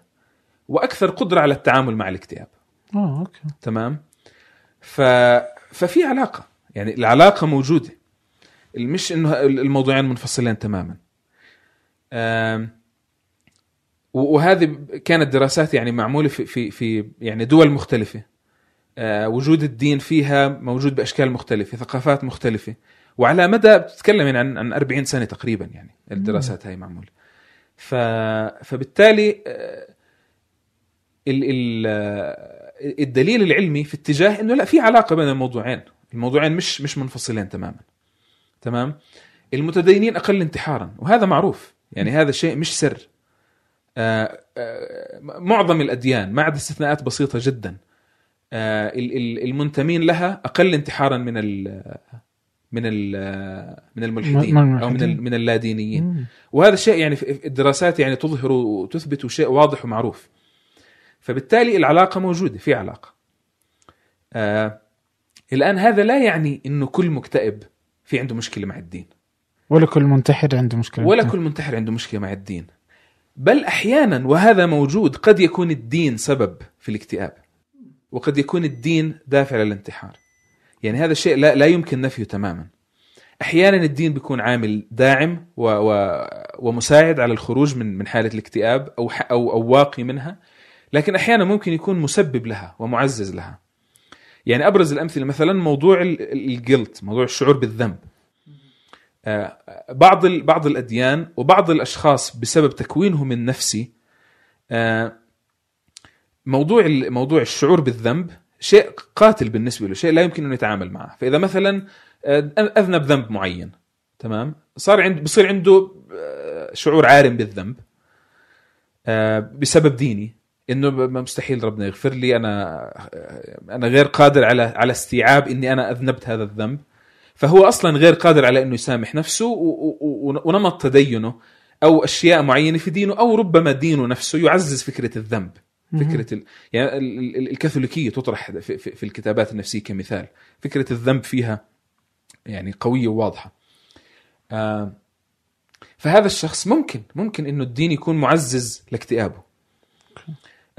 [SPEAKER 2] وأكثر قدرة على التعامل مع الاكتئاب.
[SPEAKER 1] آه okay.
[SPEAKER 2] تمام؟ ف... ففي علاقة. يعني العلاقة موجودة. مش إنه الموضوعين منفصلين تماما. آم، وهذه كانت دراسات يعني معمولة في في في يعني دول مختلفة. آه، وجود الدين فيها موجود بأشكال مختلفة ثقافات مختلفة. وعلى مدى بتتكلم يعني عن عن 40 سنة تقريبا يعني الدراسات هاي معمولة. ف فبالتالي آه، ال ال آه، الدليل العلمي في اتجاه إنه لا في علاقة بين الموضوعين. الموضوعين مش مش منفصلين تماما. تمام؟ المتدينين أقل انتحارا وهذا معروف. يعني هذا شيء مش سر. آه، آه، معظم الأديان ما عدا استثناءات بسيطة جدا ال- ال- المنتمين لها أقل انتحارا من من ال من الملحدين أو من من اللادينيين. وهذا الشيء يعني الدراسات يعني تظهر وتثبت شيء واضح ومعروف. فبالتالي العلاقة موجودة في علاقة. آه الآن هذا لا يعني إنه كل مكتئب في عنده مشكلة مع الدين.
[SPEAKER 1] ولا كل منتحر عنده مشكلة.
[SPEAKER 2] ولا كل منتحر عنده مشكلة مع الدين. بل أحيانا وهذا موجود قد يكون الدين سبب في الاكتئاب. وقد يكون الدين دافع للانتحار. يعني هذا الشيء لا, لا يمكن نفيه تماما. أحيانا الدين بيكون عامل داعم و و ومساعد على الخروج من من حالة الاكتئاب أو أو أو واقي منها لكن أحيانا ممكن يكون مسبب لها ومعزز لها. يعني أبرز الأمثلة مثلا موضوع الجلت موضوع الشعور بالذنب. آه، بعض بعض الأديان وبعض الأشخاص بسبب تكوينهم النفسي آه، موضوع موضوع الشعور بالذنب شيء قاتل بالنسبة له شيء لا يمكن انه يتعامل معه. فإذا مثلا آه، أذنب ذنب معين تمام؟ صار عند بصير عنده آه، شعور عارم بالذنب آه، بسبب ديني إنه مستحيل ربنا يغفر لي أنا أنا غير قادر على على استيعاب إني أنا أذنبت هذا الذنب. فهو أصلا غير قادر على إنه يسامح نفسه ونمط تدينه أو أشياء معينة في دينه أو ربما دينه نفسه يعزز فكرة الذنب. فكرة ال... يعني ال- ال- الكاثوليكية تطرح في, في, في الكتابات النفسية كمثال. فكرة الذنب فيها يعني قوية وواضحة. آه فهذا الشخص ممكن ممكن إنه الدين يكون معزز لاكتئابه.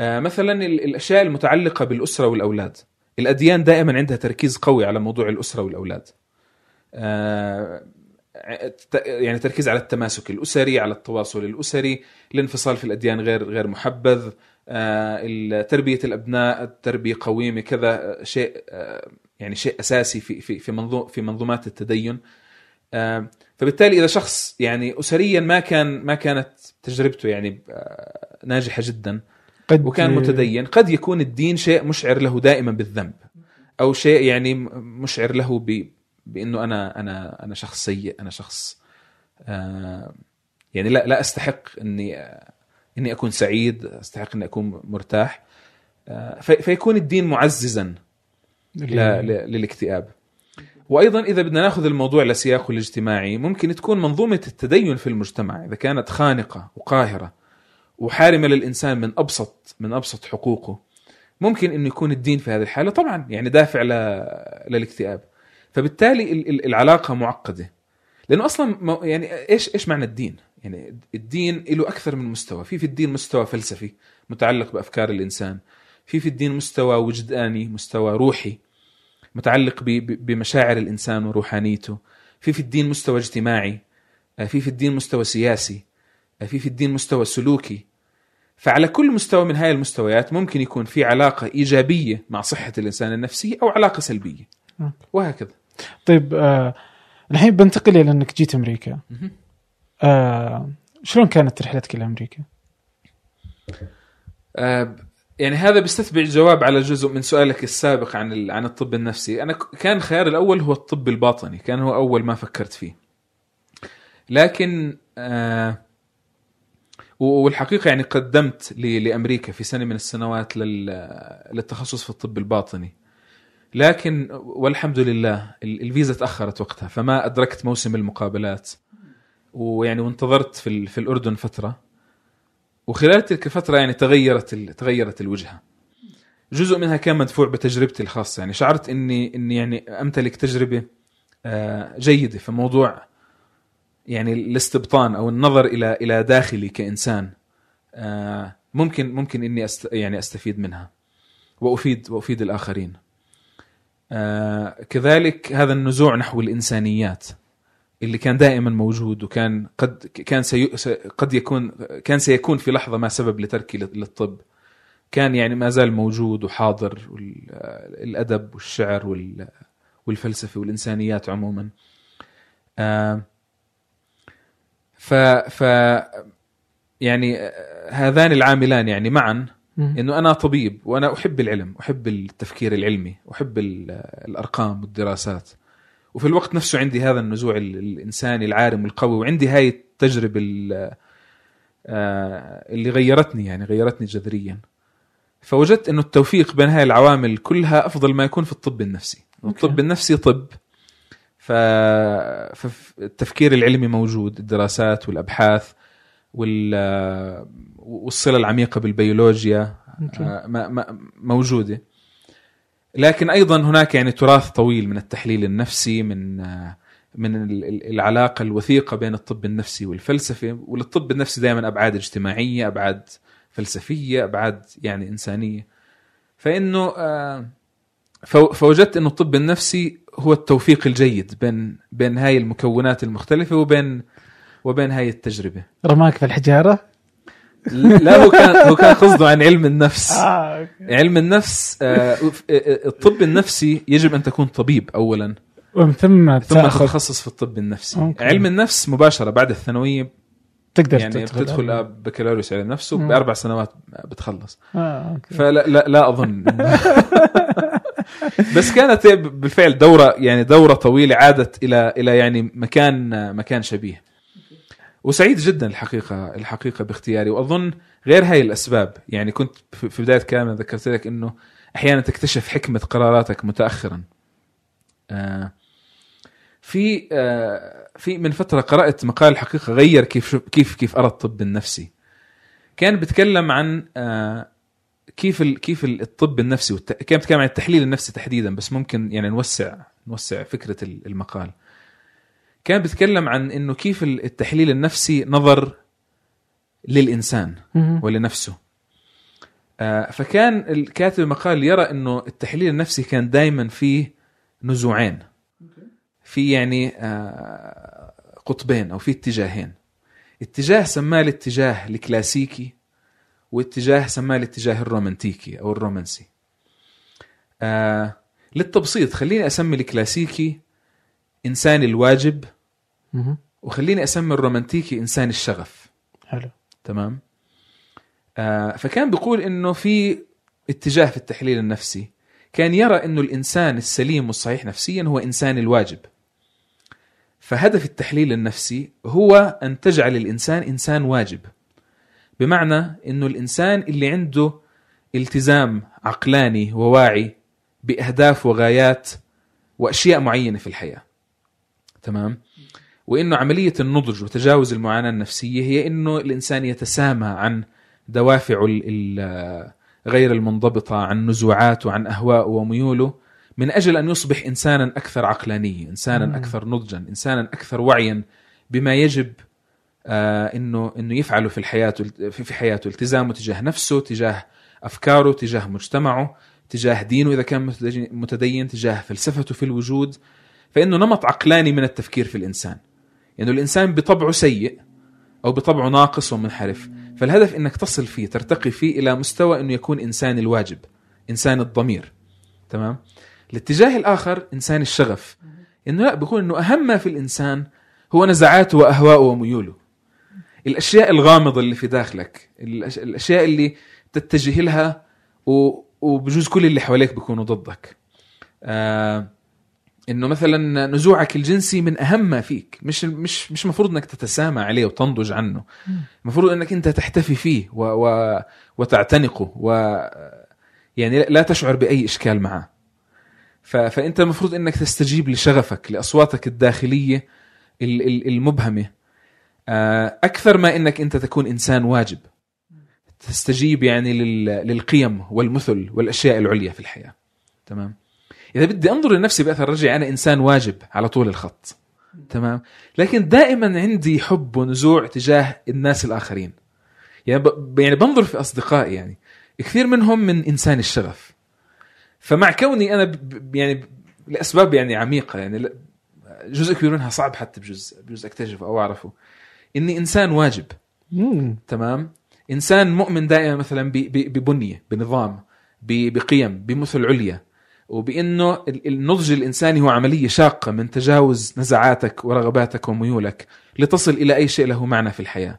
[SPEAKER 2] آه مثلا ال- الأشياء المتعلقة بالأسرة والأولاد. الأديان دائما عندها تركيز قوي على موضوع الأسرة والأولاد. آه، يعني تركيز على التماسك الأسري على التواصل الأسري. الانفصال في الأديان غير غير محبذ. تربية الأبناء التربيه قويمة كذا آه، شيء آه، يعني شيء أساسي في في في منظوم في منظومات التدين. آه، فبالتالي إذا شخص يعني اسريا ما كان ما كانت تجربته يعني آه، ناجحة جدا
[SPEAKER 1] قد
[SPEAKER 2] وكان متدين قد يكون الدين شيء مشعر له دائما بالذنب أو شيء يعني مشعر له ب... بإنه أنا أنا أنا شخص سيء أنا شخص آه يعني لا لا أستحق إني آه إني أكون سعيد أستحق إني أكون مرتاح آه في... فيكون الدين معززا. للاكتئاب وأيضا إذا بدنا نأخذ الموضوع لسياقه الاجتماعي ممكن تكون منظومة التدين في المجتمع إذا كانت خانقة وقاهرة وحارمة للإنسان من أبسط من أبسط حقوقه ممكن إنه يكون الدين في هذه الحالة طبعا يعني دافع ل... للاكتئاب فبالتالي ال- ال- العلاقة معقدة لأنه أصلا يعني إيش إيش معنى الدين؟ يعني الدين له أكثر من مستوى، في في الدين مستوى فلسفي متعلق بأفكار الإنسان، في في الدين مستوى وجداني، مستوى روحي متعلق بمشاعر الإنسان وروحانيته، في في الدين مستوى اجتماعي، في في الدين مستوى سياسي، في في الدين مستوى سلوكي، فعلى كل مستوى من هاي المستويات ممكن يكون في علاقة إيجابية مع صحة الإنسان النفسية أو علاقة سلبية.
[SPEAKER 1] أوكي.
[SPEAKER 2] وهكذا.
[SPEAKER 1] طيب آه الحين بنتقل إلى إنك جيت
[SPEAKER 2] أمريكا.
[SPEAKER 1] آه شلون كانت رحلتك إلى أمريكا؟
[SPEAKER 2] آه، يعني هذا بيستتبع الجواب على جزء من سؤالك السابق عن عن الطب النفسي. أنا كان خيار الأول هو الطب الباطني كان هو أول ما فكرت فيه. لكن آه، والحقيقة يعني قدمت لأمريكا في سنة من السنوات لل- للتخصص في الطب الباطني. لكن والحمد لله ال- الفيزا تأخرت وقتها فما أدركت موسم المقابلات. ويعني وانتظرت في في الأردن فترة. وخلال تلك الفترة يعني تغيرت تغيرت الوجهة. جزء منها كان مدفوع بتجربتي الخاصة. يعني شعرت اني إني يعني أمتلك تجربة آه، جيدة في موضوع يعني الاستبطان أو النظر إلى إلى داخلي كإنسان. آه، ممكن ممكن إني أست يعني أستفيد منها. وافيد وأفيد الآخرين. آه، كذلك هذا النزوع نحو الإنسانيات. اللي كان دائما موجود وكان قد كان سي قد يكون كان سيكون في لحظة ما سبب لتركي للطب. كان يعني ما زال موجود وحاضر الأدب والشعر وال- والفلسفة والإنسانيات عموما. آه، ف ف يعني آه، هذان العاملان يعني معا. إنه أنا طبيب وأنا أحب العلم أحب التفكير العلمي أحب ال- الأرقام والدراسات. وفي الوقت نفسه عندي هذا النزوع ال- الإنساني العارم والقوي وعندي هاي التجربة ال- آه، اللي غيرتني يعني غيرتني جذريا فوجدت إنه التوفيق بين هاي العوامل كلها أفضل ما يكون في الطب النفسي
[SPEAKER 1] أوكي.
[SPEAKER 2] الطب النفسي طب ف... فالتفكير العلمي موجود الدراسات والأبحاث وال... والصلة العميقة بالبيولوجيا
[SPEAKER 1] أوكي.
[SPEAKER 2] آه، موجودة لكن أيضا هناك يعني تراث طويل من التحليل النفسي من من ال- ال- العلاقة الوثيقة بين الطب النفسي والفلسفة. وللطب النفسي دائما أبعاد اجتماعية أبعاد فلسفية أبعاد يعني إنسانية. فإنه آه، فو- فوجدت إنه الطب النفسي هو التوفيق الجيد بين بين هاي المكونات المختلفة وبين وبين هاي التجربة.
[SPEAKER 1] رماك في الحجارة؟
[SPEAKER 2] لا هو كان هو كان قصده عن علم النفس.
[SPEAKER 1] آه
[SPEAKER 2] علم النفس آه، الطب النفسي يجب أن تكون طبيب اولا.
[SPEAKER 1] ومن ثم
[SPEAKER 2] ثم
[SPEAKER 1] تاخذ
[SPEAKER 2] تتخصص في الطب النفسي.
[SPEAKER 1] okay.
[SPEAKER 2] علم النفس مباشرة بعد الثانوية
[SPEAKER 1] تقدر
[SPEAKER 2] يعني
[SPEAKER 1] تدخل
[SPEAKER 2] بتدخل بكالوريوس علم نفس
[SPEAKER 1] مم.
[SPEAKER 2] وباربع سنوات بتخلص.
[SPEAKER 1] آه أوكي.
[SPEAKER 2] فلا لا, لا أظن. بس كانت بالفعل دورة يعني دورة طويلة عادت إلى إلى يعني مكان مكان شبيه. وسعيد جدا الحقيقة الحقيقة باختياري. وأظن غير هاي الأسباب. يعني كنت في بداية كلامنا ذكرت لك إنه أحيانا تكتشف حكمة قراراتك متاخرا. آه، في آه، في من فترة قرأت مقال الحقيقة غير كيف كيف كيف أرى الطب النفسي. كان بيتكلم عن آه، كيف كيف ال- الطب النفسي. كان بيتكلم عن التحليل النفسي تحديدا بس ممكن يعني نوسع نوسع فكرة ال- المقال. كان بيتكلم عن إنه كيف ال- التحليل النفسي نظر
[SPEAKER 1] للإنسان.
[SPEAKER 2] ولنفسه. آه، فكان الكاتب المقال يرى إنه التحليل النفسي كان دائما فيه نزوعين. في يعني آه، قطبين أو في اتجاهين. اتجاه سماه الاتجاه الكلاسيكي واتجاه سماه الاتجاه الرومانتيكي أو الرومانسي. آه للتبسيط خليني أسمي الكلاسيكي إنسان الواجب. وخليني أسمي الرومانتيكي إنسان الشغف.
[SPEAKER 1] حلو.
[SPEAKER 2] تمام؟ آه فكان بيقول إنه في اتجاه في التحليل النفسي كان يرى إنه الإنسان السليم والصحيح نفسيا هو إنسان الواجب. فهدف التحليل النفسي هو أن تجعل الإنسان إنسان واجب. بمعنى إنه الإنسان اللي عنده التزام عقلاني وواعي بأهداف وغايات وأشياء معينة في الحياة. تمام وإنه عملية النضج وتجاوز المعاناة النفسية هي إنه الإنسان يتسامى عن دوافعه غير المنضبطة عن نزوعاته عن أهوائه وميوله من أجل أن يصبح إنسانا أكثر عقلانيه، إنسانا
[SPEAKER 1] مم.
[SPEAKER 2] أكثر نضجا، إنسانا أكثر وعيا بما يجب آه انه إنه يفعله في الحياة في في حياته، التزامه تجاه نفسه، تجاه أفكاره، تجاه مجتمعه، تجاه دينه إذا كان متدين، تجاه فلسفته في الوجود، فإنه نمط عقلاني من التفكير في الإنسان. يعني الإنسان بطبعه سيء أو بطبعه ناقص ومنحرف، فالهدف إنك تصل فيه ترتقي فيه إلى مستوى إنه يكون إنسان الواجب، إنسان الضمير. تمام؟ الاتجاه الآخر إنسان الشغف. إنه لا بيكون إنه أهم ما في الإنسان هو نزعاته واهواءه وميوله. الأشياء الغامضة اللي في داخلك، الأشياء اللي تتجه لها وبجوز كل اللي حواليك بيكونوا ضدك. آه إنه مثلا نزوعك الجنسي من أهم ما فيك. مش مش مش المفروض إنك تتسامى عليه وتنضج عنه. المفروض إنك أنت تحتفي فيه و و وتعتنقه و يعني لا تشعر بأي إشكال معه. ف... فأنت المفروض إنك تستجيب لشغفك لأصواتك الداخلية ال- ال- المبهمة. آه، أكثر ما إنك أنت تكون إنسان واجب. تستجيب يعني لل... للقيم والمثل والأشياء العليا في الحياة. تمام؟ إذا بدي أنظر لنفسي بأثر رجعي أنا إنسان واجب على طول الخط. تمام؟ لكن دائما عندي حب ونزوع تجاه الناس الآخرين. يعني ب... يعني بنظر في أصدقائي يعني كثير منهم من إنسان الشغف. فمع كوني أنا ب... يعني لأسباب يعني عميقة يعني جزء كبير منها صعب حتى بجوز بجوز أكتشفه أو أعرفه. إني إنسان واجب.
[SPEAKER 1] مم.
[SPEAKER 2] تمام؟ إنسان مؤمن دائما مثلا ب- ب- ببنية بنظام ب- بقيم بمثل عليا. وبإنه ال- النضج الإنساني هو عملية شاقة من تجاوز نزعاتك ورغباتك وميولك لتصل إلى أي شيء له معنى في الحياة.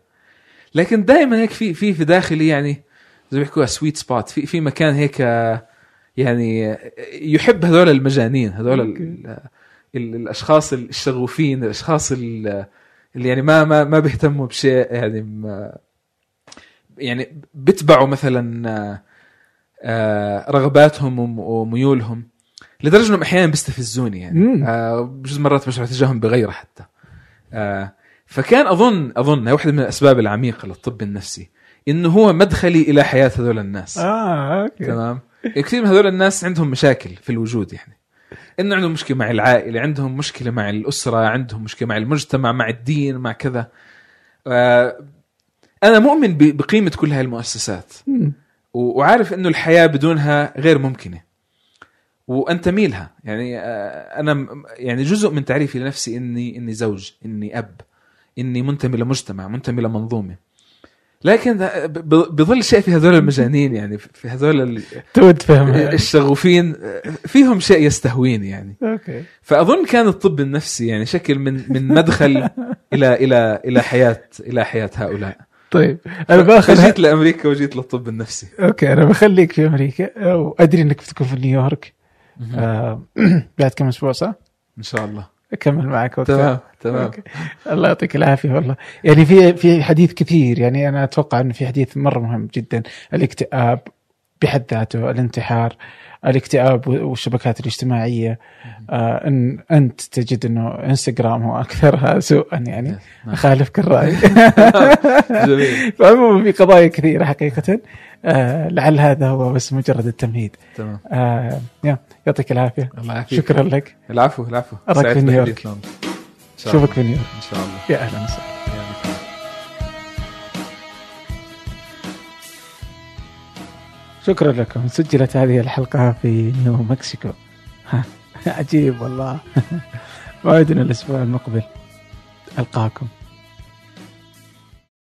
[SPEAKER 2] لكن دائما هيك في في في داخلي يعني زي ما بيحكوها sweet spot في في مكان هيك يعني يحب هذول المجانين هذول ال- ال- الأشخاص الشغوفين الأشخاص ال- اللي يعني ما ما ما بيهتموا بشيء يعني ما يعني بتبعوا مثلا رغباتهم وم- وميولهم لدرجة إنهم أحيانا بيستفزوني يعني.
[SPEAKER 1] مم.
[SPEAKER 2] آه، بجوز مرات بشعر تجاههم بغيره حتى. آه، فكان أظن أظن هي واحدة من الأسباب العميقة للطب النفسي إنه هو مدخلي إلى حياة هذول الناس.
[SPEAKER 1] آه أوكي.
[SPEAKER 2] تمام؟ كثير من هذول الناس عندهم مشاكل في الوجود يعني. إنه عندهم مشكلة مع العائلة عندهم مشكلة مع الأسرة عندهم مشكلة مع المجتمع مع الدين مع كذا. آه، أنا مؤمن بقيمة كل هاي المؤسسات. وعارف إنه الحياة بدونها غير ممكنة. وانتمي لها يعني آه، أنا يعني جزء من تعريفي لنفسي اني إني زوج إني أب إني منتمي لمجتمع منتمي لمنظومة. لكن بظل شيء في هذول المجانين يعني في هذول الشغوفين فيهم شيء يستهويني يعني.
[SPEAKER 1] okay.
[SPEAKER 2] فأظن كان الطب النفسي يعني شكل من من مدخل إلى إلى إلى حياه إلى حياة هؤلاء.
[SPEAKER 1] طيب أنا بأخذ
[SPEAKER 2] فجيت لأمريكا وجيت للطب النفسي.
[SPEAKER 1] okay أنا بخليك في أمريكا. وادري إنك بتكون في نيويورك. آه، بعد كم أسبوع صح؟
[SPEAKER 2] إن شاء الله.
[SPEAKER 1] أكمل معك وقتها.
[SPEAKER 2] تمام تمام.
[SPEAKER 1] أوكي. الله يعطيك العافية والله. يعني في في حديث كثير يعني أنا أتوقع إنه في حديث مرة مهم جدا الاكتئاب بحد ذاته الانتحار. الاكتئاب والشبكات الاجتماعية آه إن أنت تجد إنه إنستغرام هو أكثرها سوءا يعني.
[SPEAKER 2] نعم.
[SPEAKER 1] أخالفك
[SPEAKER 2] الرأي.
[SPEAKER 1] فعموما في قضايا كثيرة حقيقة آه لعل هذا هو بس مجرد التمهيد.
[SPEAKER 2] تمام.
[SPEAKER 1] آه يعطيك العافية.
[SPEAKER 2] الله يعافيك.
[SPEAKER 1] شكرا لك.
[SPEAKER 2] العفو العفو. سعيد
[SPEAKER 1] في نيويورك. اشوفك في نيويورك.
[SPEAKER 2] إن شاء الله.
[SPEAKER 1] يا أهلا وسهلا. شكرا لكم. سجلت هذه الحلقة في نيو مكسيكو. عجيب والله. موعدنا الأسبوع المقبل ألقاكم.